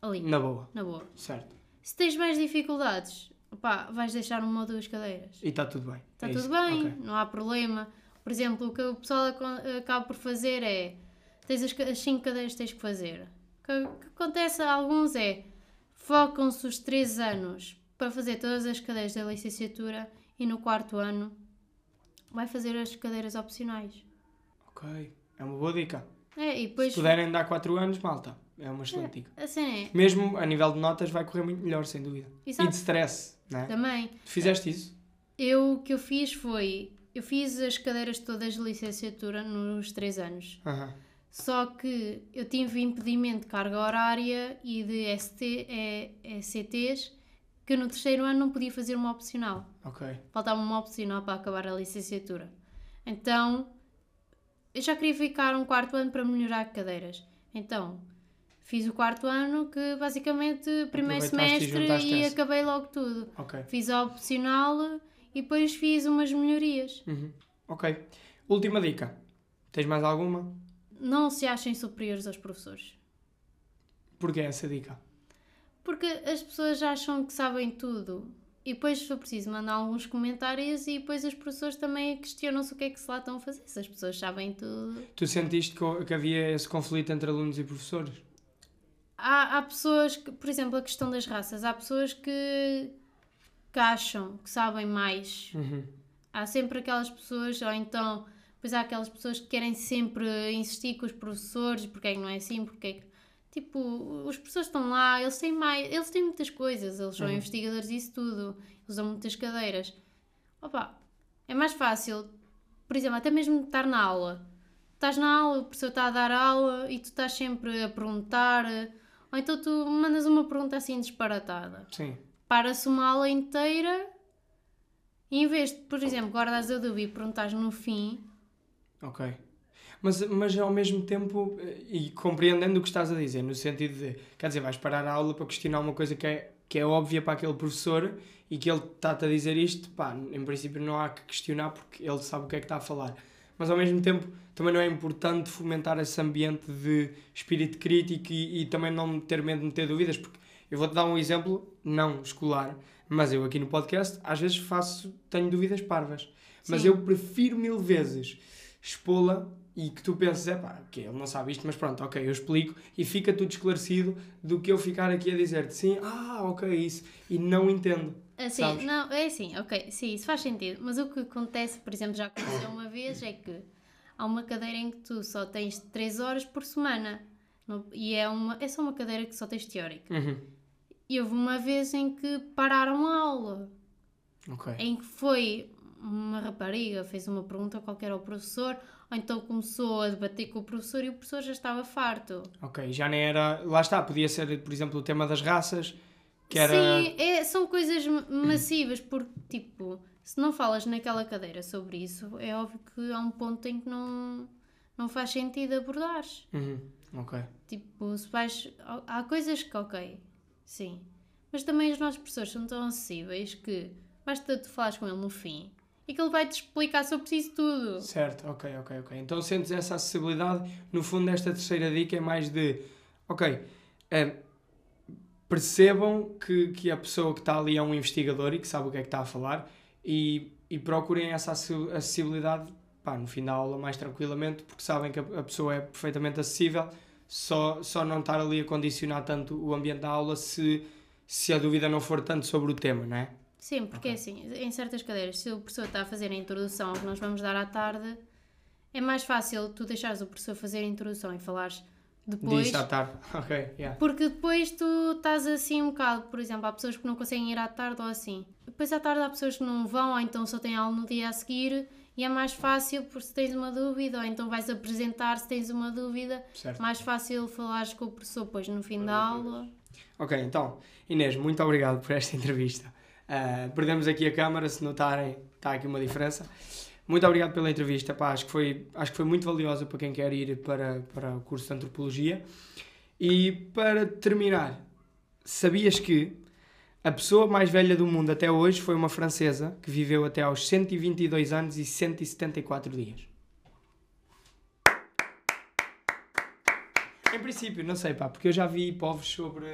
ali, Na boa, na boa. certo. Se tens mais dificuldades, opá, vais deixar uma ou duas cadeiras. E está tudo bem. Está É tudo isso. bem, Ok. não há problema. Por exemplo, o que o pessoal acaba por fazer é: tens as, as cinco cadeiras que tens que fazer. O que, o que acontece a alguns é focam-se os três anos para fazer todas as cadeiras da licenciatura e no quarto ano vai fazer as cadeiras opcionais. Ok. É uma boa dica. É, e depois. Se puderem dar 4 anos, malta. É uma excelente dica. A cena é. Mesmo a nível de notas vai correr muito melhor, sem dúvida. E Exato. de stress, não é? Também. Tu fizeste isso? Eu, o que eu fiz foi. Eu fiz as cadeiras todas de licenciatura nos três anos. Aham. Só que eu tive impedimento de carga horária e de ST, é, ECTs que no terceiro ano não podia fazer uma opcional. Ok. Faltava uma opcional para acabar a licenciatura. Então eu já queria ficar um quarto ano para melhorar cadeiras. Então fiz o quarto ano que basicamente primeiro e semestre e essa. acabei logo tudo. Ok. Fiz a opcional e depois fiz umas melhorias. Uhum. Ok. Última dica. Tens mais alguma? Não se achem superiores aos professores. Porquê essa dica? Porque as pessoas acham que sabem tudo. E depois, for preciso, mandar alguns comentários e depois os professores também questionam-se o que é que se lá estão a fazer. Se as pessoas sabem tudo. Tu sentiste que havia esse conflito entre alunos e professores? Há, há pessoas que, por exemplo, a questão das raças, há pessoas que, que acham que sabem mais. Uhum. Há sempre aquelas pessoas, ou então, depois há aquelas pessoas que querem sempre insistir com os professores, porque é que não é assim, porque é que. Tipo, os professores estão lá, eles têm mais, eles têm muitas coisas, eles são Uhum. investigadores disso tudo, dão muitas cadeiras. Opa, é mais fácil, por exemplo, até mesmo estar na aula. Estás na aula, o professor está a dar aula e tu estás sempre a perguntar, ou então tu mandas uma pergunta assim disparatada Sim. para-se uma aula inteira e em vez de, por exemplo, guardares a dúvida e perguntares no fim, Ok. Mas, mas ao mesmo tempo, eh, e compreendendo o que estás a dizer, no sentido de, quer dizer, vais parar a aula para questionar uma coisa que é, que é óbvia para aquele professor e que ele está-te a dizer isto, pá, em princípio não há que questionar porque ele sabe o que é que está a falar. Mas ao mesmo tempo, também não é importante fomentar esse ambiente de espírito crítico e, e também não ter medo de meter dúvidas, porque eu vou-te dar um exemplo, não escolar, mas eu aqui no podcast, às vezes faço, tenho dúvidas parvas. Mas Sim. eu prefiro mil vezes expô-la e que tu penses, é pá, que ele não sabe isto, mas pronto, ok, eu explico e fica tudo esclarecido do que eu ficar aqui a dizer-te sim, ah, ok, isso, e não entendo. Assim, Sabes? não, é assim, ok, sim, isso faz sentido, mas o que acontece, por exemplo, já aconteceu uma vez, é que há uma cadeira em que tu só tens 3 horas por semana No- e é, uma, é só uma cadeira que só tens teórica. Uhum. E houve uma vez em que pararam a aula, Ok. em que foi uma rapariga, fez uma pergunta qualquer ao professor, ou então começou a debater com o professor e o professor já estava farto. Ok, já nem era. Lá está, podia ser, por exemplo, o tema das raças, que era. Sim, é- são coisas ma- massivas, porque, tipo, se não falas naquela cadeira sobre isso, é óbvio que há um ponto em que não, não faz sentido abordares. Uhum. Ok. Tipo, se vais. Há coisas que, ok, sim. Mas também os nossos professores são tão acessíveis que basta tu falares com ele no fim e que ele vai te explicar sobre isso tudo. Certo, ok, ok, ok. Então sentes essa acessibilidade. No fundo, esta terceira dica é mais de. Ok, eh, percebam que, que a pessoa que está ali é um investigador e que sabe o que é que está a falar e, e procurem essa acessi- acessibilidade pá, no fim da aula mais tranquilamente porque sabem que a, a pessoa é perfeitamente acessível. Só, só não estar ali a condicionar tanto o ambiente da aula se, se a dúvida não for tanto sobre o tema, não é? Sim, porque é assim, em certas cadeiras, se o professor está a fazer a introdução que nós vamos dar à tarde, é mais fácil tu deixares o professor fazer a introdução e falares depois. Disso à tarde. Ok, yeah. Porque depois tu estás assim um bocado, por exemplo, há pessoas que não conseguem ir à tarde ou assim. Depois à tarde há pessoas que não vão, ou então só têm aula no dia a seguir e é mais fácil por se tens uma dúvida, ou então vais apresentar se tens uma dúvida, Certo. mais fácil falares com o professor depois no fim da aula. Ok, então, Inês, muito obrigado por esta entrevista. Ah, perdemos aqui a câmara, se notarem, está aqui uma diferença. Muito obrigado pela entrevista, pá, acho, que foi, acho que foi muito valiosa para quem quer ir para, para o curso de Antropologia. E para terminar, sabias que a pessoa mais velha do mundo até hoje foi uma francesa que viveu até aos 122 anos e 174 dias? Em princípio, não sei, pá, porque eu já vi povos sobre